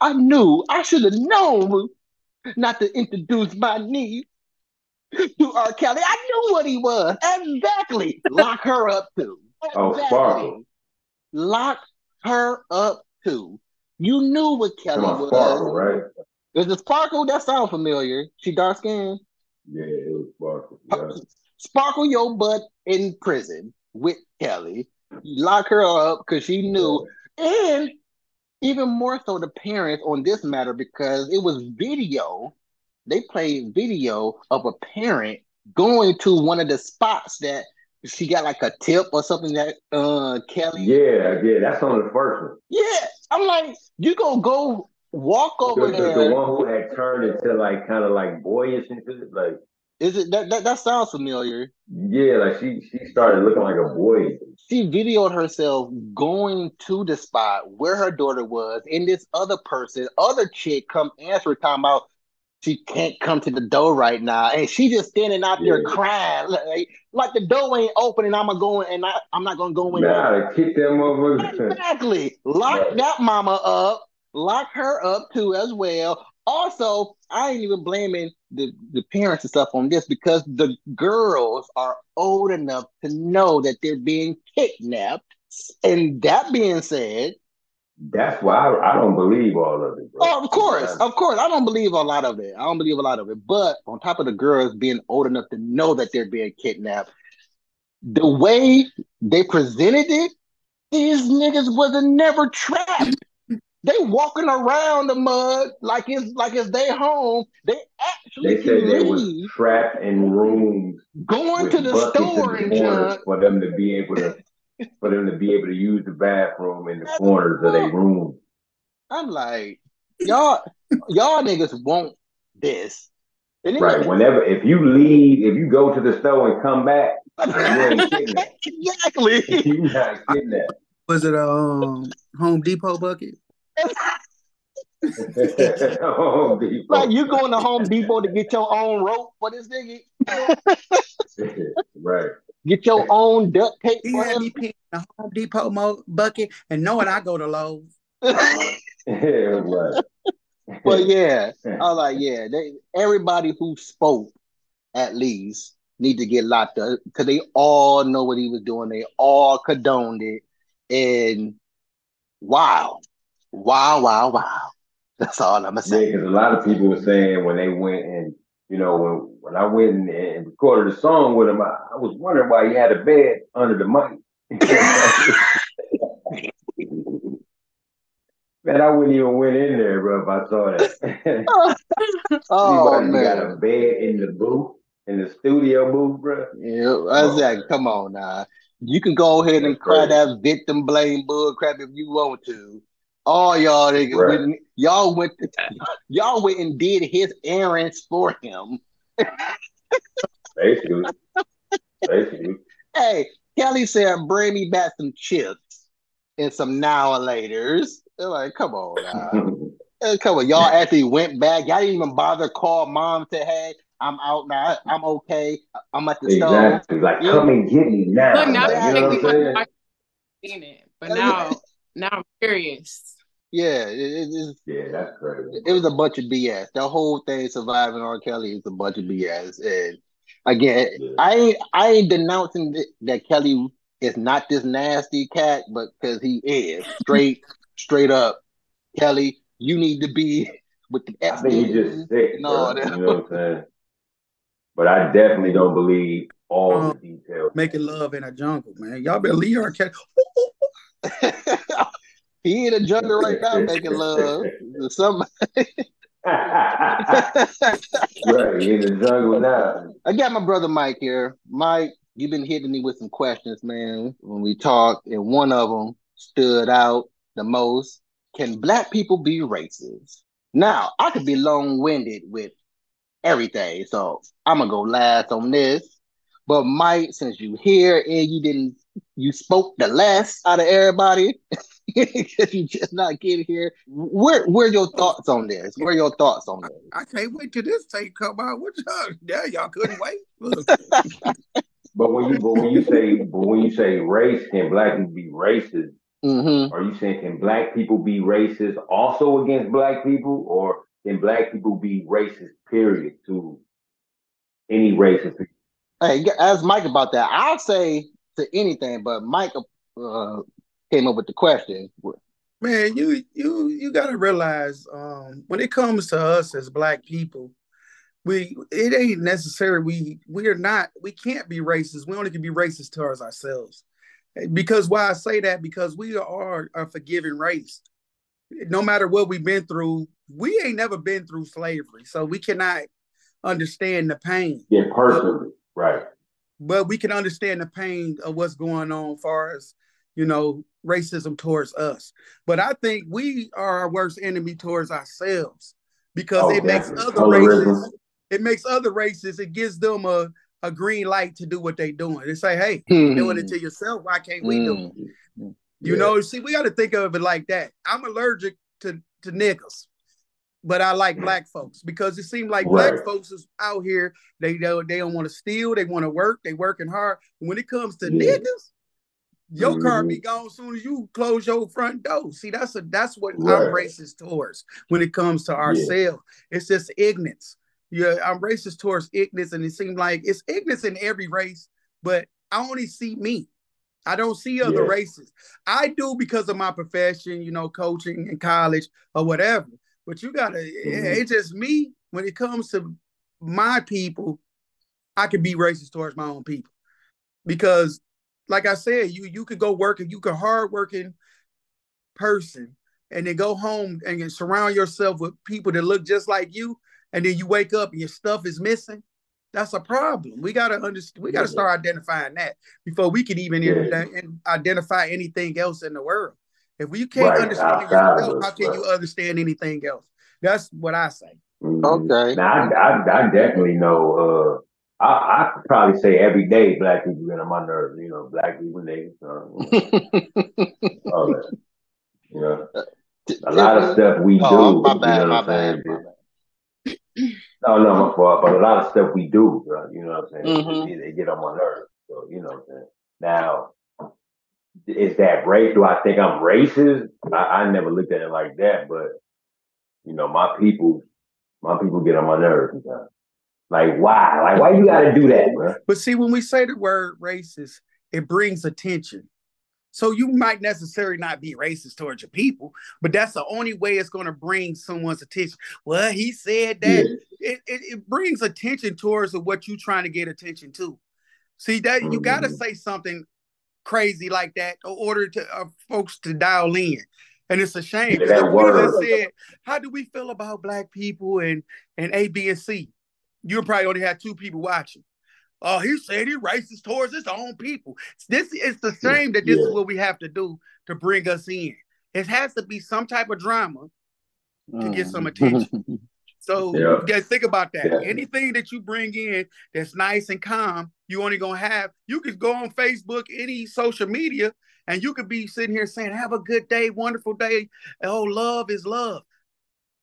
I knew, I should have known not to introduce my niece to R. Kelly. I knew what he was. Exactly. Lock her up too. Oh, Exactly. Sparkle. Lock her up too. You knew what Kelly on, was. Sparkle, right? Is it Sparkle? That sounds familiar. She dark skinned. Yeah, it was Sparkle. Yeah. Sparkle your butt in prison with Kelly. Lock her up because she knew. And even more so the parents on this matter because it was video. They played video of a parent going to one of the spots that she got like a tip or something that uh Kelly. Yeah, yeah, that's on the first one. Yeah. I'm like, you gonna go walk over the, there. the one who had turned into like kind of like boyish and. Like, Is it that, that that sounds familiar? yeah, like she she started looking like a boy. She videoed herself going to the spot where her daughter was, and this other person, other chick, come answer talking about she can't come to the door right now, and she just standing out there Yeah. crying like, like the door ain't open, and I'm gonna go in, and I, I'm not gonna go in. Nah, kick that motherfucker. Exactly. Lock Right. that mama up. Lock her up too as well. Also, I ain't even blaming the, the parents and stuff on this because the girls are old enough to know that they're being kidnapped. And that being said, That's why I, I don't believe all of it, bro. oh, of course, of course, I don't believe a lot of it. I don't believe a lot of it. But on top of the girls being old enough to know that they're being kidnapped, the way they presented it, these niggas wasn't never trapped. They walking around the mud like it's like it's their home. They actually They said they was leave, trapped in rooms going to the buckets store in the corners junk. for them to be able to for them to be able to use the bathroom in the corners of their room. I'm like, y'all, y'all niggas want this. And then- Right. Whenever if you leave, if you go to the store and come back, you ain't [LAUGHS] exactly. [LAUGHS] you not kidnapped. Was it a um, Home Depot bucket? Home Depot. Like you going to Home Depot to get your own rope for this nigga, [LAUGHS] right. get your own duct tape He for had me pick a Home Depot mo- bucket and knowing I go to Lowe's. [LAUGHS] right. [LAUGHS] But yeah, I was like, yeah, they everybody who spoke at least need to get locked up because they all know what he was doing. They all condoned it. And wow, wow, wow, wow. [LAUGHS] That's all I'm gonna Yeah, say. because a lot of people were saying when they went and you know when when I went and, and recorded a song with him, I, I was wondering why he had a bed under the mic. [LAUGHS] Man, I wouldn't even went in there, bro, if I saw that. [LAUGHS] Oh Anybody got a bed in the booth, in the studio booth, bro? Yeah, I was like, come on now. You can go ahead and cry that victim blame bull crap if you want to. All y'all niggas Right. went, y'all went y'all went and did his errands for him. Basically. Basically. Hey, Kelly said, bring me back some chips and some now and laters. They're like, come on now. [LAUGHS] Come on. Y'all actually went back. Y'all didn't even bother call mom to hey, I'm out now. I'm okay. I'm at the stove. exactly. Like, Yeah. come and get me now. Look, now Like, you know what I'm saying? I've seen it, but now, now I'm curious. Yeah, it, it, it's- Yeah, that's crazy. it was a bunch of BS. The whole thing surviving R. Kelly is a bunch of BS. And again, Yeah. I I ain't denouncing that Kelly is not this nasty cat, but because he is straight [LAUGHS] straight up, Kelly, you need to be with the I think he's just sick, and all bro. that. You know what I'm saying? But I definitely don't believe all the oh, details. Making love in a jungle, man. Y'all better leave her cat. [LAUGHS] he in a jungle right now [LAUGHS] making love. to somebody. [LAUGHS] right, he in the jungle now. I got my brother Mike here. Mike, you've been hitting me with some questions, man, when we talked, and one of them stood out the most. Can black people be racist? Now, I could be long-winded with everything, so I'm gonna go last on this. But Mike, since you here and you didn't, you spoke the less out of everybody [LAUGHS] because you just not getting here. Where, where are your thoughts on this? Where are your thoughts on this? I can't wait till this tape come out. What y'all? Yeah, y'all couldn't wait. [LAUGHS] But when you but when you say but when you say race, can black people be racist? Mm-hmm. Are you saying can black people be racist also against black people, or can black people be racist? Period to any race of people. Hey, ask Mike about that. I'll say to anything, but Mike uh, came up with the question. man, you you you gotta realize um, when it comes to us as black people, we it ain't necessary. We we are not. We can't be racist. We only can be racist towards ourselves. Because why I say that because we are a forgiving race. No matter what we've been through, we ain't never been through slavery, so we cannot understand the pain. Yeah, personally, right. but we can understand the pain of what's going on as far as you know racism towards us but i think we are our worst enemy towards ourselves because Oh, it makes other Colorism. races it makes other races it gives them a, a green light to do what they're doing they say hey Hmm. you're doing it to yourself why can't we do it Mm. you Yeah. know see we got to think of it like that i'm allergic to to niggas but I like black folks because it seems like black folks is out here. They don't they don't want to steal. They want to work. They working hard. When it comes to Yeah. niggas, your car Mhm. be gone as soon as you close your front door. See, that's a that's what I'm Right. racist towards when it comes to ourselves. It's just ignorance. Yeah, I'm racist towards ignorance, and it seems like it's ignorance in every race, but I only see me. I don't see other Yeah. races. I do because of my profession, you know, coaching in college or whatever. But you gotta, Mhm. it's just me. When it comes to my people, I can be racist towards my own people because, like I said, you you could go work and you could hard working person and then go home and surround yourself with people that look just like you, and then you wake up and your stuff is missing. That's a problem. We gotta understand. We gotta start identifying that before we can even Yeah. identify anything else in the world. If you can't Right, understand yourself, how can right. you understand anything else? That's what I say. Mhm. Okay. Now, I, I, I definitely know. Uh, I, I could probably say every day black people get on my nerves. You know, black people, niggas, [LAUGHS] uh, all that. You know, [LAUGHS] a lot of stuff we do. Oh, my you know my what I'm saying? bad, my bad. No, no, my fault. But a lot of stuff we do, you know what I'm saying? Mhm. They, they get on my nerves. So, you know what I'm saying? Now, is that race? Do I think I'm racist? I, I never looked at it like that, but you know, my people, my people get on my nerves. sometimes. Like, why? Like, why you gotta do that, bro? But see, when we say the word racist, it brings attention. So you might necessarily not be racist towards your people, but that's the only way it's going to bring someone's attention. Well, he said that. It, it, it brings attention towards what you're trying to get attention to. See that you got to Mhm. say something crazy like that in order to uh, folks to dial in. And it's a shame Yeah, that we just word. said, "How do we feel about black people?" and and A, B, and C, you probably only had two people watching. Oh, he said he racist towards his own people. This is the shame that this is what we have to do to bring us in. It has to be some type of drama to get some attention. [LAUGHS] So Yeah. you guys think about that. Yeah. Anything that you bring in that's nice and calm, you only gonna have. You could go on Facebook, any social media, and you could be sitting here saying, "Have a good day, wonderful day." Oh, love is love.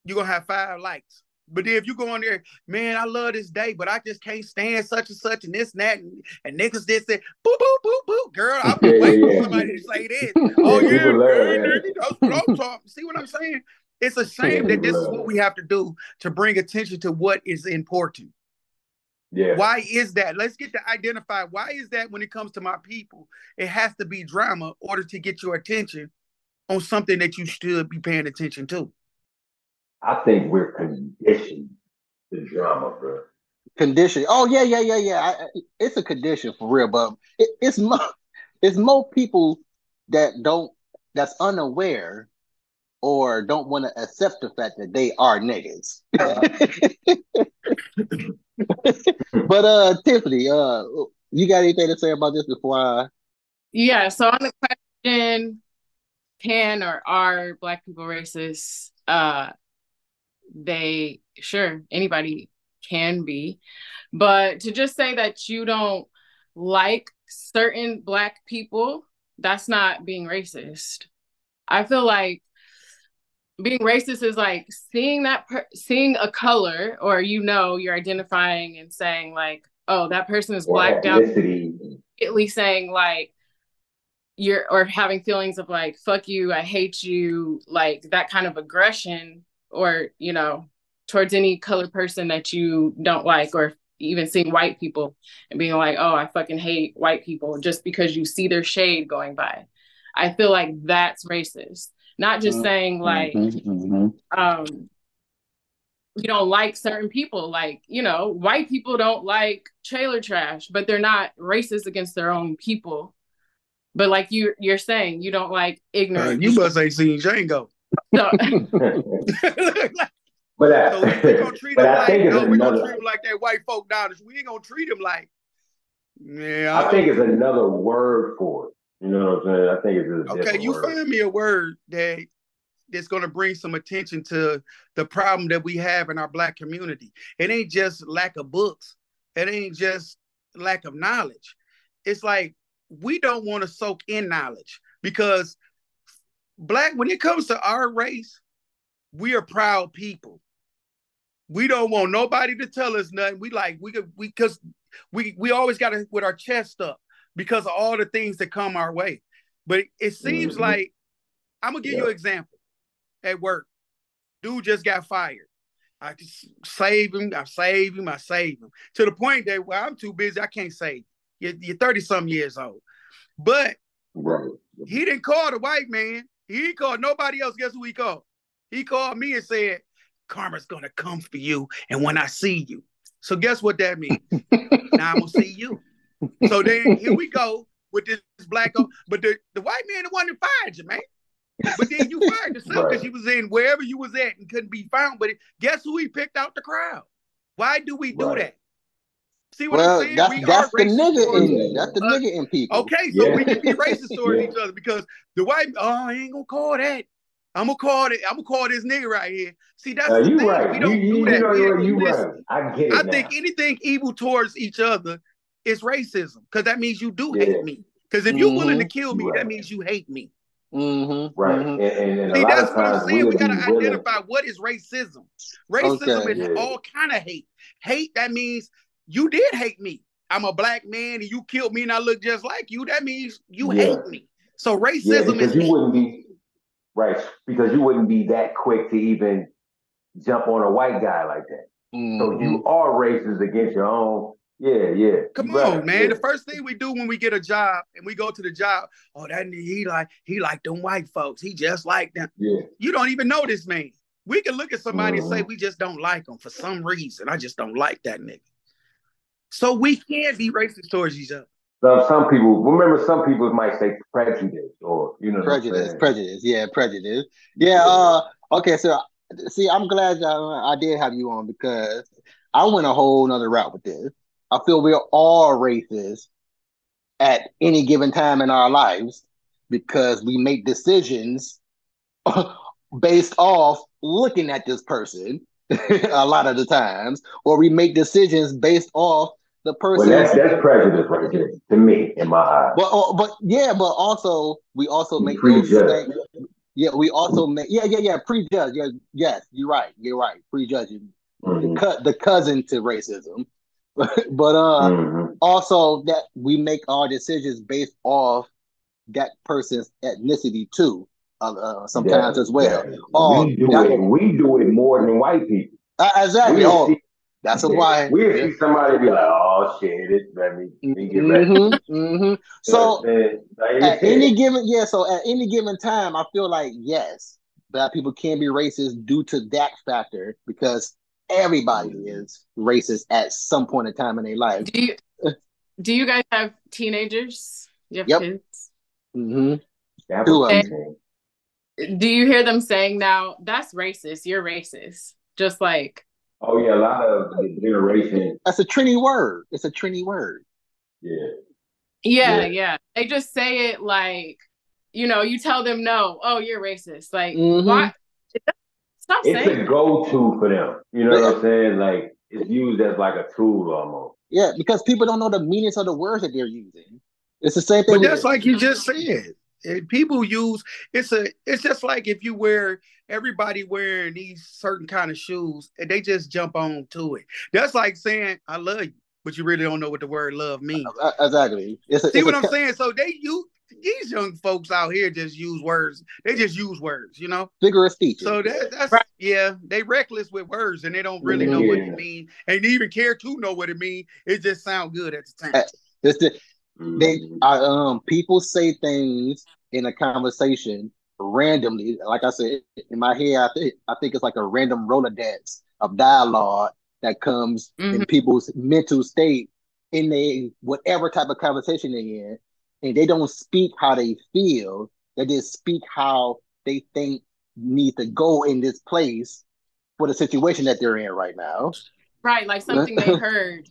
You're gonna have five likes. But then if you go on there, man, I love this day, but I just can't stand such and such and this and that, and, and niggas this that, boo boo boo boo, girl, I've [LAUGHS] been Yeah, waiting yeah. for somebody to say this. Oh [LAUGHS] yeah, people love man, that. nigga, that's what I'm talking. See what I'm saying? It's a shame that this is what we have to do to bring attention to what is important. Yeah. Why is that? Let's get to identify why is that when it comes to my people, it has to be drama in order to get your attention on something that you should be paying attention to. I think we're conditioned to drama, bro. condition. Oh yeah, yeah, yeah, yeah. I, I- it's a condition for real, but it, it's more, [LAUGHS] it's more people that don't that's unaware or don't want to accept the fact that they are niggas. [LAUGHS] but uh, Tiffany, uh, you got anything to say about this before I? Yeah, so on the question, can or are black people racist? Uh they sure anybody can be. But to just say that you don't like certain black people, that's not being racist. I feel like being racist is like seeing that per- seeing a color or you know you're identifying and saying like oh that person is black down immediately saying like you're or having feelings of like fuck you i hate you like that kind of aggression or you know towards any colored person that you don't like or even seeing white people and being like oh i fucking hate white people just because you see their shade going by. I feel like that's racist not just Mhm. saying like Mhm, mhm. um you don't like certain people like you know white people don't like trailer trash but they're not racist against their own people but like you you're saying you don't like Uh, ignorant you must ain't seen Django. So- [LAUGHS] [LAUGHS] but I, So we, we gonna treat but them I like think it's no, we gonna treat them like that white folk down. there. We ain't gonna treat them like yeah. I think it's another word for it. You know what I'm saying? I think it's a okay. You word. find me a word that that's gonna bring some attention to the problem that we have in our black community. It ain't just lack of books. It ain't just lack of knowledge. It's like we don't want to soak in knowledge because black when it comes to our race, we are proud people. We don't want nobody to tell us nothing. We like we could we because we we always got to with our chest up because of all the things that come our way. But it seems Mhm. like I'm gonna give you an example at work. Dude just got fired. I just save him. I save him. I save him to the point that well, I'm too busy. I can't save. You. You're, you're 30 some years old, but Right. he didn't call the white man. He didn't nobody else. Guess who he called? He called me and said, Karma's gonna come for you. And when I see you. So guess what that means? [LAUGHS] now I'm gonna see you. So then here we go with this black but the, the white man the one that fired you, man. But then you fired yourself because Right. you was in wherever you was at and couldn't be found. But guess who he picked out the crowd? Why do we do Right. that? See what Well, I'm saying? that's We that's are the racist nigga in you. That's the Uh, nigga in people. Okay, so Yeah. we can be racist [LAUGHS] towards Yeah. each other because the white, oh, I ain't gonna call that. I'm gonna call it. I'm gonna call this nigga right here. See, that's Uh, the you thing. right. We don't you, do you, that. You, know, here. you, you Listen, right. I get it I now. think anything evil towards each other is racism, because that means you do Yeah. hate me. Because if you're willing to Mhm. kill me, Right. that means you hate me. Mm-hmm. right. mhm. And, and, and a See, lot that's of what I'm saying. We we'll gotta be willing. identify what is racism. Racism Okay. is Yeah. all kind of hate. Hate that means you did hate me. I'm a black man and you killed me and I look just like you. That means you Yeah. hate me. So racism because is you hate. wouldn't be right. Because you wouldn't be that quick to even jump on a white guy like that. So Mhm. you are racist against your own. Yeah, yeah. Come right, on, man. yeah. The first thing we do when we get a job and we go to the job, oh, that he like he like them white folks. He just like them. Yeah. You don't even know this man. We can look at somebody and say Mhm. we just don't like them for some reason. I just don't like that nigga. So we can't be racist towards each other. So some people remember some people might say prejudice or you know Prejudice, prejudice, yeah, prejudice. Yeah. Uh. Okay. So, see, I'm glad uh, I did have you on because I went a whole nother route with this. I feel we're all racist at any given time in our lives because we make decisions [LAUGHS] based off looking at this person [LAUGHS] a lot of the times, or we make decisions based off the Well, person. that's that's prejudice right there to me in my eyes. But uh, but yeah, but also we also You make prejudge. yeah, we also make yeah, yeah, yeah, prejudge. Yeah, yes, you're right. You're right. Prejudging the Mhm. cut the cousin to racism. [LAUGHS] but uh Mhm. also that we make our decisions based off that person's ethnicity too. Uh, uh, sometimes Definitely, as well. definitely. Oh, we do that- it. We do it more than white people. Uh, exactly. Oh, see, that's why. we'll see somebody be like, "Oh shit, it's let me, let me get back." hmm hmm So like at any given yeah so at any given time i feel like yes black people can be racist due to that factor because everybody is racist at some point in time in their life Do you do you guys have teenagers? You have Yep. kids? hmm Two of insane. Do you hear them saying now, that's racist, you're racist? Just like Oh yeah, a lot of the generation. that's a trini word it's a trini word Yeah, Yeah, Yeah. yeah. They just say it like, you know, you tell them no, oh, you're racist. Like, Mhm. why? Stop it's saying a go-to for them. You know what I'm saying? Like it's used as like a tool almost. yeah because people don't know the meanings of the words that they're using it's the same thing But with- that's like you just said. And people use it's a it's just like if you wear everybody wearing these certain kind of shoes and they just jump on to it. That's like saying I love you, but you really don't know what the word love means. Uh, exactly it's a, See it's what a I'm saying? So they you these young folks out here just use words. They just use words, you know. figure of speech So that, that's Right. yeah, they reckless with words and they don't really know what Yeah. it mean and they even care to know what it mean. It just sound good at the time. It's the, they Mhm. I, um people say things in a conversation randomly like i said in my head i think i think it's like a random rolodex of dialogue that comes in people's mental state in a whatever type of conversation they're in and they don't speak how they feel they just speak how they think need to go in this place for the situation that they're in right now Right, like something they [LAUGHS] heard.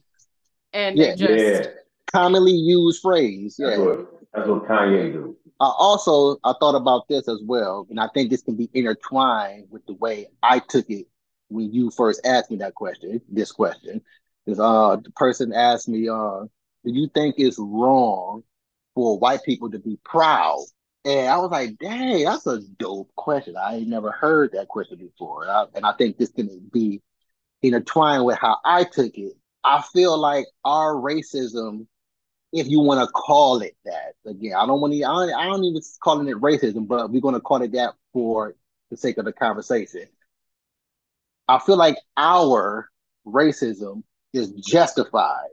And Yeah. they just yeah, commonly used phrase that's yeah what that's what Kanye do. I also I thought about this as well, and I think this can be intertwined with the way I took it when you first asked me that question. This question is uh the person asked me uh do you think it's wrong for white people to be proud? And I was like, dang, that's a dope question. I ain't never heard that question before, and I, and I think this can be intertwined with how I took it. I feel like our racism if you want to call it that. Again, I don't want to. I don't, I don't even calling it racism, but we're going to call it that for the sake of the conversation. I feel like our racism is justified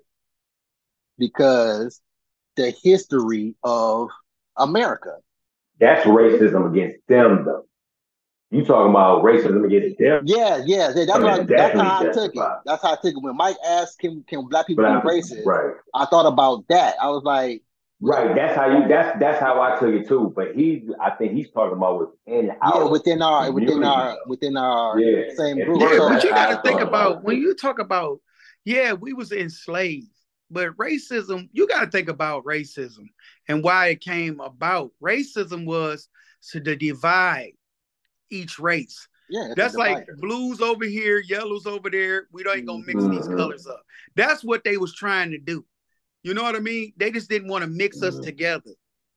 because the history of America. That's racism against them, though. You talking about racism against them? Yeah, yeah, yeah, that's, I mean, what, that's how I took it. That's how I took it. When Mike asked, "Can can black people Black be people, racist?" right? I thought about that. I was like, Right. That's how you. That's that's how I took it too. But he, I think he's talking about within yeah, our. within our within our within our Yeah. same Yeah, group. Yeah, So- but you got to think about about when you talk about, yeah, we was enslaved, but racism, you got to think about racism and why it came about. Racism was to divide each race. Yeah, That's like blues over here, yellows over there. We don't ain't gonna mix these Mhm. colors up. That's what they was trying to do. You know what I mean? They just didn't want to mix us Mhm. together.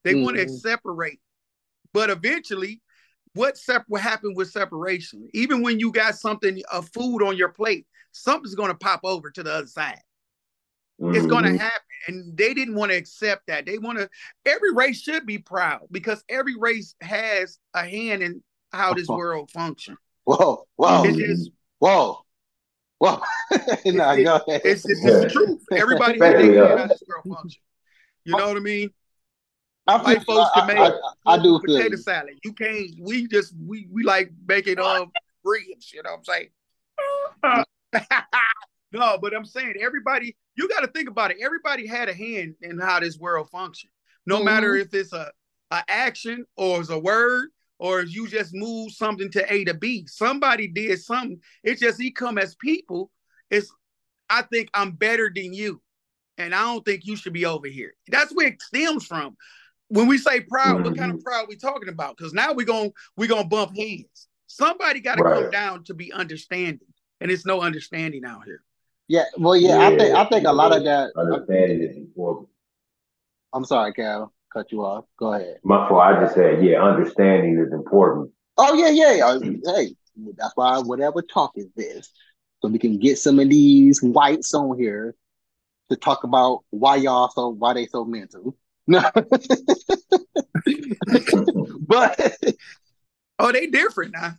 They want to separate. But eventually, what sep- what happened with separation? Even when you got something, a food on your plate, something's gonna pop over to the other side. It's gonna Mhm. happen. And they didn't want to accept that. They want to every race should be proud because every race has a hand in how this world functions. Whoa, whoa, It's just whoa, whoa. [LAUGHS] no, it- go ahead. It's, it's just the truth. Everybody has uh, hand how this world function. You know what I mean? I, White feel- folks I, can make I, I, I do feel potato you. salad. You can't. We just we we like making um ribs. You know what I'm saying? [LAUGHS] no, but I'm saying everybody. You got to think about it. Everybody had a hand in how this world functions. No mm-hmm. matter if it's a, a action or it's a word or if you just move something to A to B. Somebody did something. It's just he come as people. It's I think I'm better than you, and I don't think you should be over here. That's where it stems from. When we say proud, what kind of mm-hmm. pride we talking about? Because now we're gonna we're gonna bump heads. Somebody got to come down to be understanding, and it's no understanding out here. Yeah, well, yeah, I think I think a lot of that. understanding is important. I'm sorry, Cal, cut you off. Go ahead. My fault. I just said, yeah, understanding is important. Oh yeah, yeah. Hey, that's why whatever talk is this, so we can get some of these whites on here to talk about why y'all so why they so mental. No, [LAUGHS] but Oh, they different now.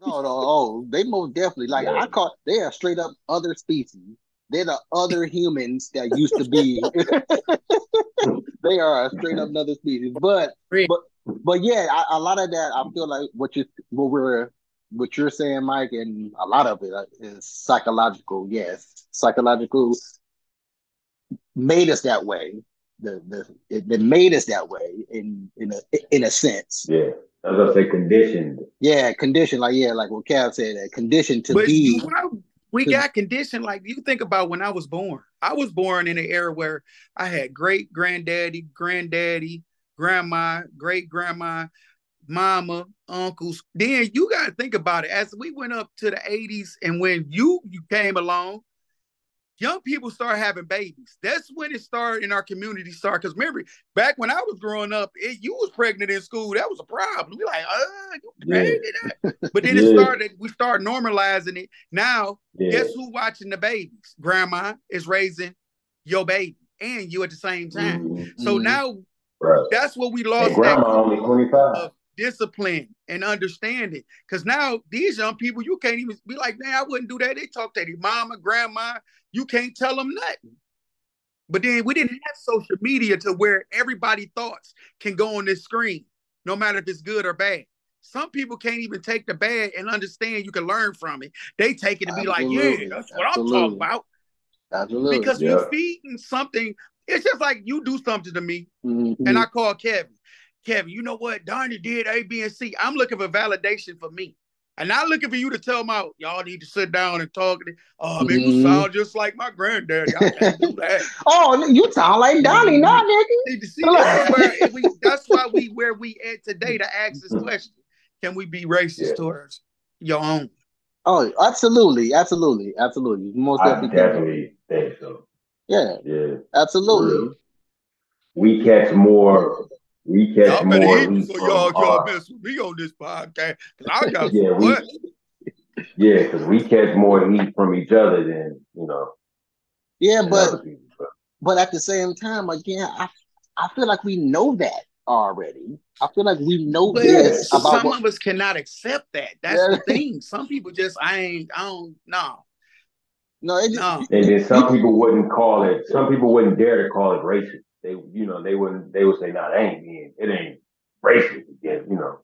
No, no, oh, they most definitely like I call they are straight up other species. They're the other humans that used to be. [LAUGHS] they are a straight up another species, but Really? but but yeah, I, a lot of that I feel like what you what we're what you're saying, Mike, and a lot of it uh, psychological. Yes, psychological made us that way. The the it, it made us that way in in a in a sense. Yeah. I was gonna say conditioned. Yeah, condition like yeah, like what Cal said, that condition to but be. you, I- we to- got conditioned like you think about when I was born. I was born in an era where I had great granddaddy, granddaddy, grandma, great grandma, mama, uncles. Then you got to think about it. As we went up to the 80s and when you, you came along, young people start having babies. That's when it started in our community start. Because remember, back when I was growing up, it, you was pregnant in school. That was a problem. We like, uh, you Yeah. [LAUGHS] But then it started, we start normalizing it. Now Yeah. Guess who watching the babies? Grandma is raising your baby and you at the same time. Mhm. So Mhm. now Right. that's what we lost And grandma only 25. discipline and understanding. Because now these young people, you can't even be like, man, I wouldn't do that. They talk to their mama, grandma. You can't tell them nothing. But then we didn't have social media to where everybody thoughts can go on this screen, no matter if it's good or bad. Some people can't even take the bad and understand you can learn from it. They take it to be like, yeah, that's what I'm talking about. Absolutely. Because Yeah. you're feeding something. It's just like you do something to me Mhm. and I call Kevin. Kevin, you know what? Donnie did A, B, and C. I'm looking for validation for me. And not looking for you to tell them out, y'all need to sit down and talk. Oh, man, you Mhm. sound just like my granddaddy. I can't do [LAUGHS] that. Oh, you sound like Donnie, now, nigga. See, see, that's, [LAUGHS] where we, that's why we where we at today to ask this question. Can we be racist Yeah. towards your own? Oh, absolutely, absolutely, absolutely. Most I definitely. can. definitely think so. Yeah, Yeah. absolutely. We catch more. We catch Y'all better more hit me heat so from y'all y'all our- mess with me on this podcast. Cause I got [LAUGHS] Yeah, some we- what? [LAUGHS] Yeah, because we catch more heat from each other than you know. Yeah, but people. But but at the same time, again, I I feel like we know that already. I feel like we know But this some about what. of us cannot accept that. That's Yeah. the thing. Some people just I ain't I don't no. No, it, No. and then some people wouldn't call it. Some people wouldn't dare to call it racist. They, you know, they wouldn't. They would say, "No, that ain't being. It ain't racist." Again, you know,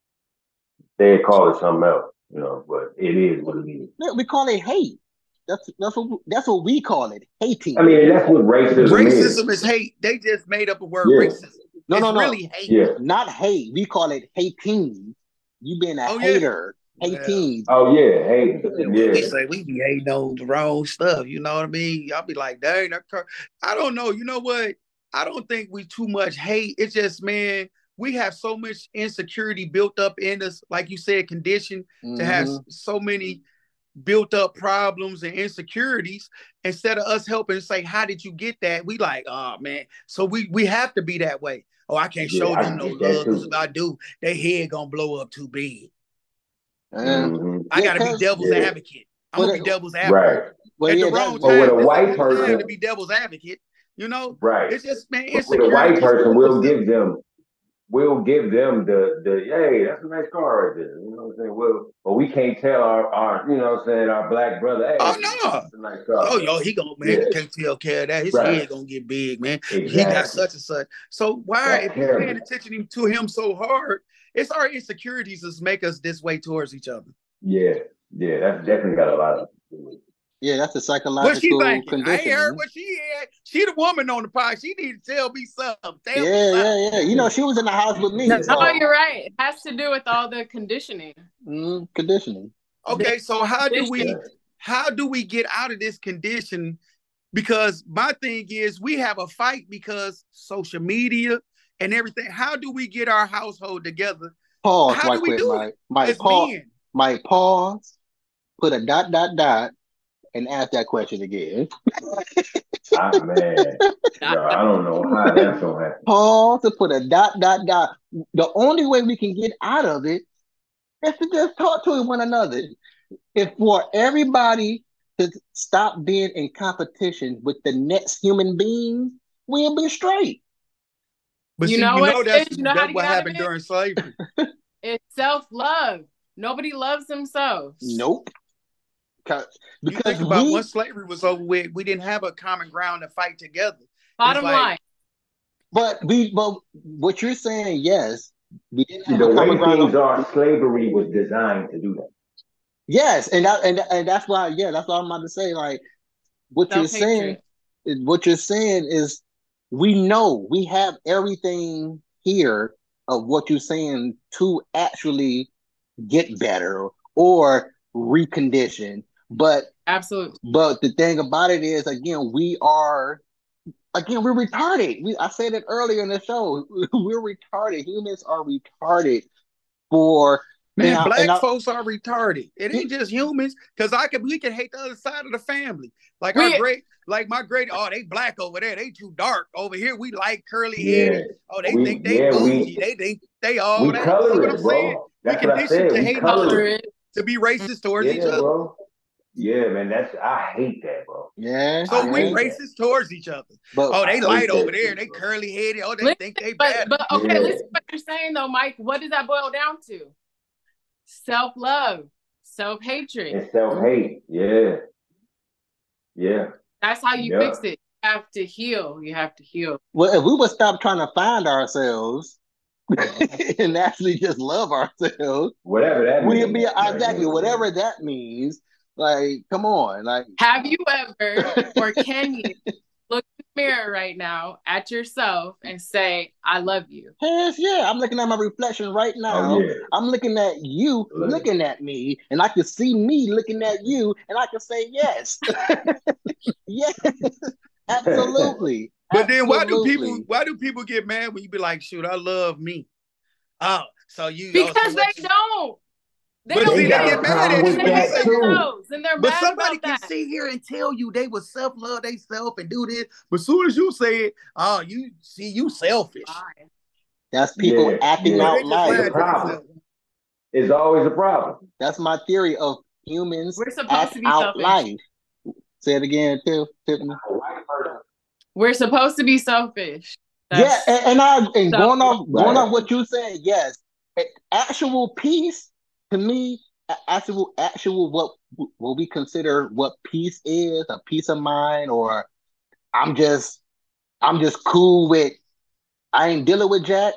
they'd call it something else. You know, but it is what it is. we call it hate. That's that's what that's what we call it, hating. I mean, that's what racism, is. Racism is hate. They just made up a word Yeah. racism. no, it's no, no, really hate. Yeah. not hate. We call it hating. You being a Oh, yeah. hater, hating. Oh yeah. Hey. We say we be hating on the wrong stuff. You know what I mean? Y'all be like, dang, that cur-" I don't know. You know what? I don't think we too much hate. It's just, man, we have so much insecurity built up in us, like you said, conditioned to have Mhm. so many built up problems and insecurities. Instead of us helping say, "How did you get that?" We like, "Oh man," so we we have to be that way. Oh, I can't show Yeah, I them no love that love 'cause too. if I do, their head gonna blow up too big. And- Mhm. I gotta be devil's Yeah. advocate. I'm gonna Well, be devil's advocate Right, well, at yeah, the that's- wrong Or time. with a white ain't the time person- to be devil's advocate. You know, right. it's just man, with a white person, we'll give them, we'll give them the the hey, that's a nice car right there. You know what I'm saying? Well, but we can't tell our our you know what I'm saying our black brother, hey, Oh, no. nice. Oh, yo, he gonna man, Yeah. can't take care of that. His Right. head gonna get big, man. He got such and such. So why, That's if you're paying attention to him so hard, it's our insecurities that make us this way towards each other. Yeah, yeah, that's definitely got a lot of. Yeah, that's a What she psychological thinking? I heard what she had. She the woman on the pod. She need to tell me something. Tell yeah, me yeah, something. yeah. You know, she was in the house with me. No, so, No, you're right. It has to do with all the conditioning. mm, conditioning. Okay, so how do we how do we get out of this condition? Because my thing is we have a fight because social media and everything. How do we get our household together Pause How right do we quick, do it Mike. Mike, pause. men? Mike, pause. Put a dot, dot, dot, and ask that question again. [LAUGHS] Ah, man, yo, I don't know how that's gonna happen. Pause to put a dot, dot, dot. The only way we can get out of it is to just talk to one another. If for everybody to stop being in competition with the next human being, we'll be straight. But You see, know you what, know that's, You know that's what get out of happened during slavery. [LAUGHS] It's self love. Nobody loves themselves. Nope. 'Cause- You think about we, once slavery was over with, we didn't have a common ground to fight together. Bottom like- line. but we, but what you're saying, yes, we didn't have The a way common ground. things are, slavery was designed to do that. Yes, and that and and that's why, yeah, that's what I'm about to say. Like what you're saying, Self-hatred. what you're saying is, we know we have everything here of what you're saying to actually get better or recondition. But Absolutely. but the thing about it is, again, we are again we're retarded. We I said it earlier in the show. [LAUGHS] We're retarded. Humans are retarded for Man, and I- black and I- folks are retarded. It ain't just humans, because I can we can hate the other side of the family. Like our We- great, like my great, oh, they black over there, they too dark. Over here, we like curly Yeah, headed. Oh, they We- think they yeah, we- bougie. they think they all we that. You know what I'm saying? bro. That's We what conditioned to We hate color Color it. it. To be racist towards each other. bro. Yeah, man. That's I hate that, bro. yeah. So we yeah. hate that. racist towards each other. But Oh, they I light over there. shit, They curly headed. Oh, they Listen, think they But bad. but okay, Yeah. listen to what you're saying though, Mike. What does that boil down to? Self love, self hatred. And self hate. Yeah. Yeah. That's how you Yeah. fix it. You have to heal. You have to heal. Well, if we would stop trying to find ourselves [LAUGHS] and actually just love ourselves, Whatever that we'd be exactly whatever that means. Like, come on, like Have you ever [LAUGHS] or can you look in the mirror right now at yourself and say, I love you? Yes, yeah. I'm looking at my reflection right oh, now. Oh yeah. I'm looking at you Look. looking at me, and I can see me looking at you, and I can say yes. [LAUGHS] yes, absolutely. But then why do people why do people get mad when you be like, shoot, I love me? Oh, so you oh, Because so they you- don't. They But don't see, they get mad at you. They That hate too. themselves, and they're But mad somebody about can that. sit here and tell you they would self love they self and do this, but as soon as you say it, oh, you see, you selfish. That's people Yeah, acting yeah. out They just life. mad The at problem. themselves. It's always a problem. That's my theory of humans We're supposed act to be out selfish. life. Say it again, too, Tiffany. A. We're supposed to be selfish. Yeah, and, and I and So- going off going Right. off what you said, yes. Actual peace to me, actual actual what what we consider what peace is, a peace of mind, or I'm just I'm just cool with I ain't dealing with Jack.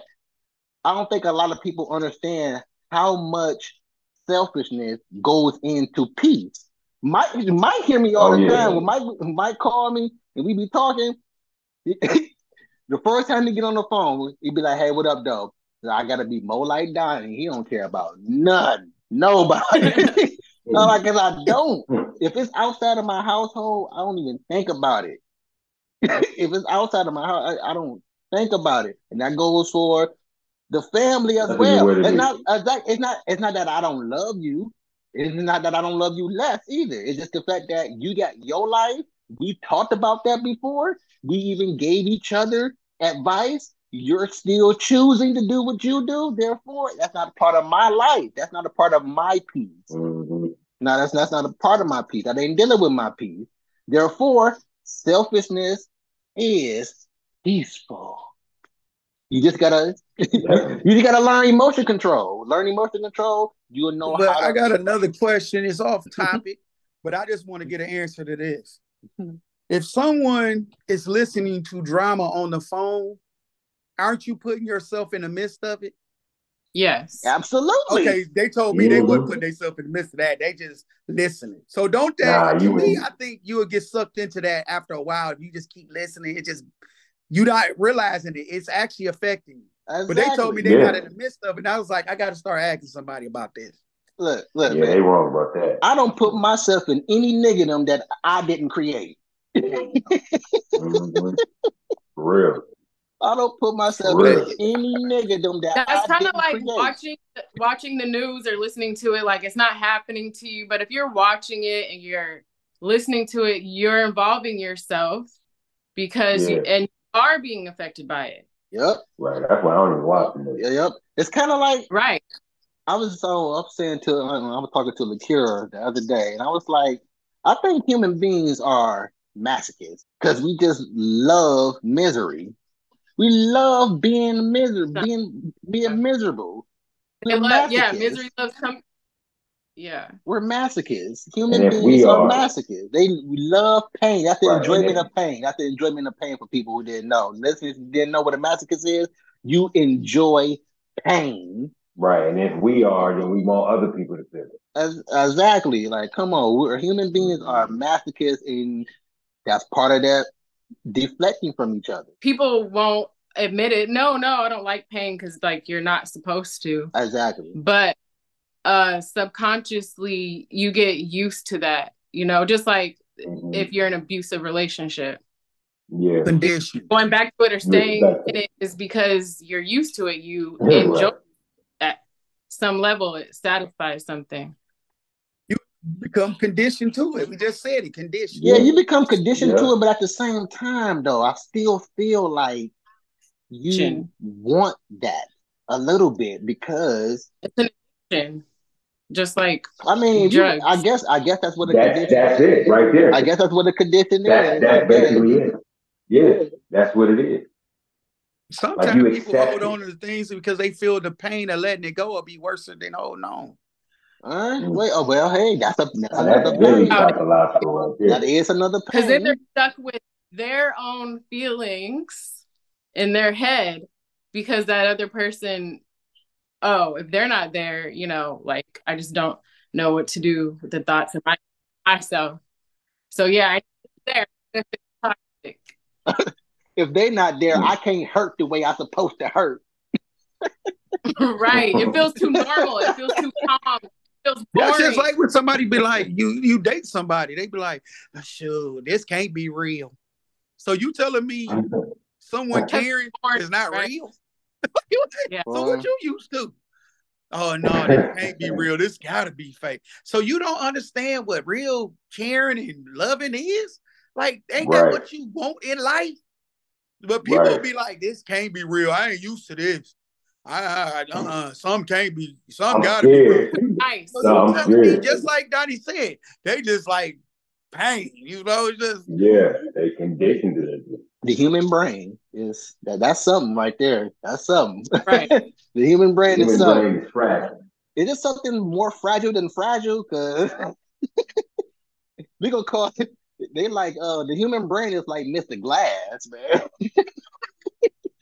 I don't think a lot of people understand how much selfishness goes into peace. Mike Mike hear me all Oh, the yeah. time. When Mike Mike call me and we be talking, [LAUGHS] the first time he get on the phone, he'd be like, "Hey, what up, though? I gotta be more like Donnie. He don't care about none, nobody. [LAUGHS] I'm like, cause I don't. If it's outside of my household, I don't even think about it. [LAUGHS] if it's outside of my house, I, I don't think about it. And that goes for the family as That's well. what It's is. not it's not it's not it's not that I don't love you. It's not that I don't love you less either. It's just the fact that you got your life. We talked about that before. We even gave each other advice. You're still choosing to do what you do. Therefore, that's not a part of my life. That's not a part of my peace. Mhm. No, that's that's not a part of my peace. I ain't dealing with my peace. Therefore, selfishness is peaceful. You just gotta [LAUGHS] you just gotta learn emotion control. Learn emotion control. You'll know But how to I got another question. It's off topic, [LAUGHS] but I just want to get an answer to this. [LAUGHS] If someone is listening to drama on the phone, aren't you putting yourself in the midst of it? Yes. absolutely. Okay, they told me they Mhm. wouldn't put themselves in the midst of that. They just listening. So don't Nah, that you to me. I think you would get sucked into that after a while. If you just keep listening, it just you not realizing it. It's actually affecting you. But they told me they're Yeah. not in the midst of it. And I was like, I gotta start asking somebody about this. Look, look, Yeah, man. they wrong about that. I don't put myself in any niggerdom that I didn't create. [LAUGHS] Mhm. For real. I don't put myself For in real. any niggerdom that That's I kind of like create. watching watching the news or listening to it like it's not happening to you, but if you're watching it and you're listening to it, you're involving yourself because you and you are being affected by it. Yep, Right. That's why I don't even watch the movie. yeah, yep. It's kind of like Right. I was so I was saying to uh, I was talking to Lakira the other day, and I was like, I think human beings are masochists because we just love misery. We love being miserable, being being miserable. We're And let- yeah, misery loves company. Yeah. We're masochists. Human beings are are- masochists. They we love pain. That's the Right, enjoyment of pain. That's the enjoyment of pain for people who didn't know. Listen, didn't know what a masochist is, you enjoy pain. Right. And if we are, then we want other people to feel it. As, exactly. Like, come on, we're human beings are mm-hmm. masochists, and that's part of that deflecting from each other. People won't admit it. No, no, I don't like pain because like you're not supposed to. Exactly. But uh subconsciously you get used to that. You know, just like Mhm. if you're in an abusive relationship. Yeah. Condition. going back to it or staying Exactly. in it is because you're used to it. You Yeah, enjoy right. at some level. It satisfies something. Become conditioned to it. We just said it, conditioned. Yeah, Yeah. you become conditioned Yeah. to it, but at the same time, though, I still feel like you Chin. want that a little bit because It's an addiction, just like I mean, if you, I guess I guess that's what a That, condition. that's it right there. I guess that's what a condition That, is. that's I guess. basically it. Yeah, that's what it is. Sometimes Like people hold on to things because they feel the pain of letting it go will be worse than oh, holding on. All right. Wait. Oh well. Hey, that's a that's Now, another that's really pain. psychological right That there. is another because then they're stuck with their own feelings in their head because that other person, oh, if they're not there, you know, like I just don't know what to do with the thoughts of my myself. So yeah, I there. if it's toxic. [LAUGHS] If they not there, Mm. I can't hurt the way I'm supposed to hurt. [LAUGHS] right. It feels too [LAUGHS] normal. It feels too calm. It feels. That's just like when somebody be like, you you date somebody, they be like, sure, this can't be real. So you telling me someone caring boring, is not right? real? [LAUGHS] Yeah. So what you used to? Oh no, this can't be real. This gotta be fake. So you don't understand what real caring and loving is? Like, ain't that what you want in life? But people Right. be like, this can't be real. I ain't used to this. I, I uh, some can't be, some I'm gotta be real. scared. Nice. So No, you I'm telling just like Donnie said, they just like pain, you know, it's just Yeah, they conditioned it. The human brain is that, that's something right there. That's something. Right. [LAUGHS] the human brain is something. brain is fragile. It is something more fragile than fragile because [LAUGHS] we gonna call it. They like uh the human brain is like Mr. Glass, man. [LAUGHS]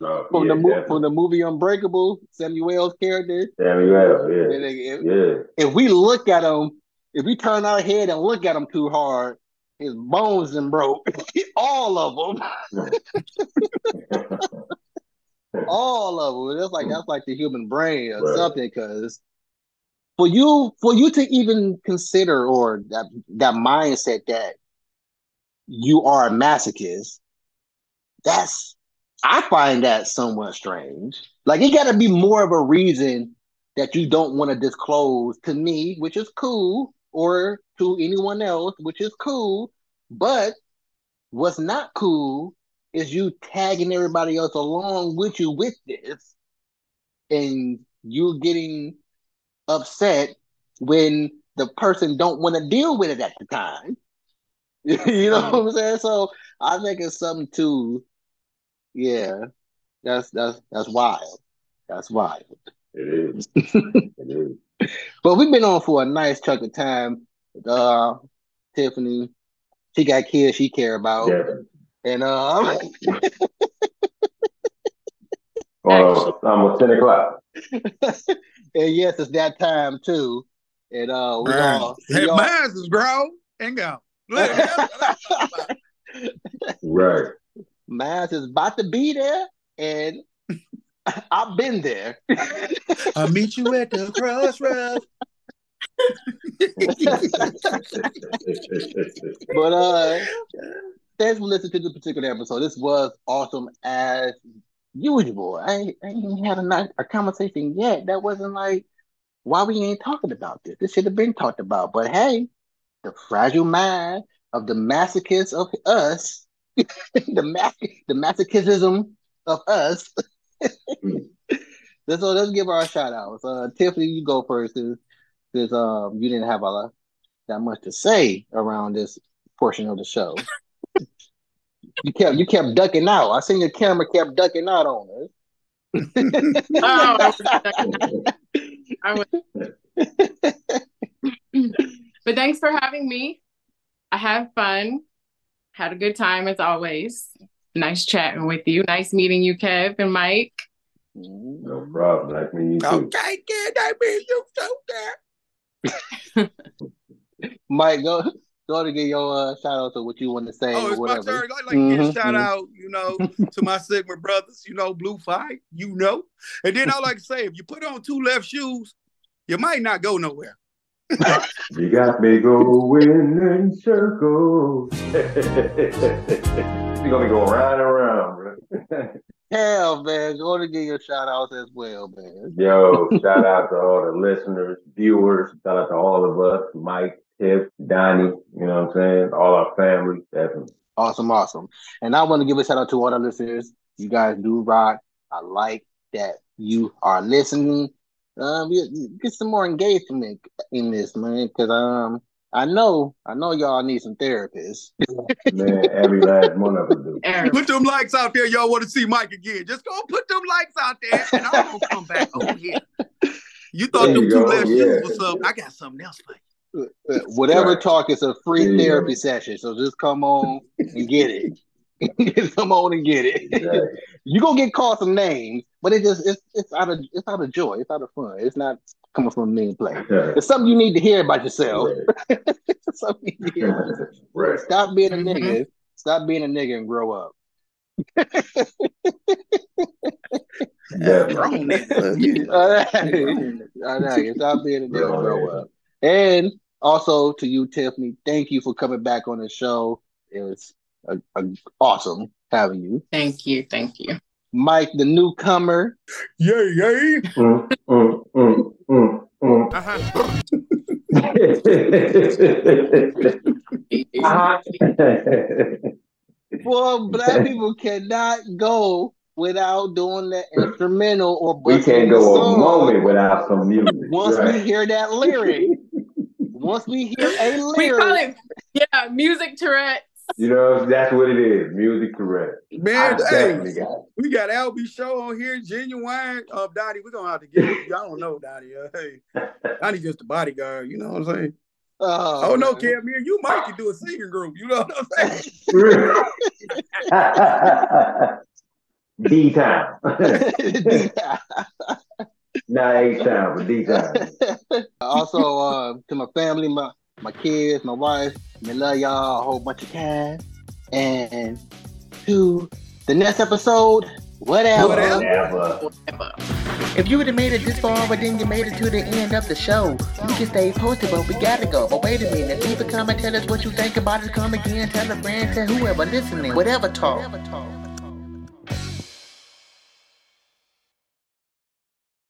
So, From yeah, the mo- definitely. from the movie Unbreakable, Samuel's character. Samuel, yeah, if, yeah. if we look at him, if we turn our head and look at him too hard, his bones and broke. [LAUGHS] All of them. [LAUGHS] all of them. That's like that's like the human brain or Right. something. Because for you, for you to even consider or that that mindset that you are a masochist, that's I find that somewhat strange. Like it got to be more of a reason that you don't want to disclose to me, which is cool, or to anyone else, which is cool. But what's not cool is you tagging everybody else along with you with this, and you're getting upset when the person don't want to deal with it at the time. [LAUGHS] you know hmm. what I'm saying? So I think it's something too. Yeah, that's that's that's wild. That's wild. It is. [LAUGHS] it is. But we've been on for a nice chunk of time. Uh, Tiffany, she got kids she care about, Yeah. and uh, Oh, almost ten o'clock. [LAUGHS] and yes, it's that time too. And uh, we Man, all, hey, we all mine is grown and gone. Look, that's what I'm talking about. [LAUGHS] Right. Mine is about to be there, and [LAUGHS] I've been there. [LAUGHS] I'll meet you at the crossroads. [LAUGHS] but uh, thanks for listening to this particular episode. This was awesome as usual. I, I ain't even had a nice a conversation yet. That wasn't like why we ain't talking about this. This should have been talked about. But hey, the fragile mind of the masochist of us, the mas- the masochism of us. [LAUGHS] so let's give our shout outs. Uh, Tiffany, you go first, because um you didn't have a lot that much to say around this portion of the show. you kept you kept ducking out. I seen your camera kept ducking out on us. [LAUGHS] Oh, [LAUGHS] I was, but thanks for having me. I had fun. Had a good time as always. Nice chatting with you. Nice meeting you, Kev and Mike. No problem. Like me, you too. Okay, kid, that means you so there. [LAUGHS] Mike, go go to get your uh, shout out to what you want to say Oh, or it's my whatever. turn. I'd like to give a shout mhm. out, you know, to my [LAUGHS] Sigma brothers, you know, Blue Phi, you know. And then I like to say, if you put on two left shoes, you might not go nowhere. [LAUGHS] You got me going in circles. [LAUGHS] You're gonna be going round and round, bro. Hell, man, go to give your shout outs as well, man. Yo, shout out to all the listeners, viewers, shout out to all of us, Mike, Tiff, Donnie, you know what I'm saying? All our family, definitely. Awesome, awesome. And I want to give a shout out to all the listeners. You guys do rock. I like that you are listening. Um, we- get some more engagement in this, man, because um, I know, I know y'all need some therapists. [LAUGHS] Man, every last one of us do. [LAUGHS] Put them likes out there, y'all want to see Mike again. Just go put them likes out there, and I'm gonna come back over [LAUGHS] here. You thought There them you two go, left yeah. shoes was something. I got something else for you. Uh, Whatever Right. talk is a free There therapy session, so just come on and get it. [LAUGHS] come on and get it. Exactly. [LAUGHS] you gonna get called some names, but it just it's it's out of it's out of joy, it's out of fun. It's not coming from a mean place. It's something you need to hear about yourself. [LAUGHS] It's something you hear about yourself. right. Stop being a Mhm. nigga. Stop being a nigga and grow up. Definitely. Grown nigga. All right. All right. Stop being a nigga and grow up. And also to you, Tiffany, thank you for coming back on the show. It was a, a awesome having you. Thank you. Thank you. Mike, the newcomer. Yay, yay. Mm, mm, mm, mm, mm. Uh-huh. Uh-huh. Well, black people cannot go without doing the instrumental or we can't the go a moment without some music. Once we hear that lyric, once we hear a We call lyric, it, yeah, music Tourette. You know, that's what it is. Music correct. Man, hey, got it. we got LB show on here, genuine. Uh, Donnie, we're gonna have to get it. Y'all don't know Donnie. Uh, hey, [LAUGHS] Donnie just a bodyguard, you know what I'm saying? oh, Oh, no, man. Cam, me and you might could do a singing group, you know what I'm saying? [LAUGHS] [LAUGHS] D time. Not A time, but D time. also, uh, to my family, my my kids, my wife, I love y'all a whole bunch of times. And to the next episode, whatever. Whatever. Never. If you would have made it this far, but then you made it to the end of the show, you can stay posted, but we gotta go. But wait a minute, leave a comment, tell us what you think about it. Come again, tell a friend, tell whoever listening, whatever talk.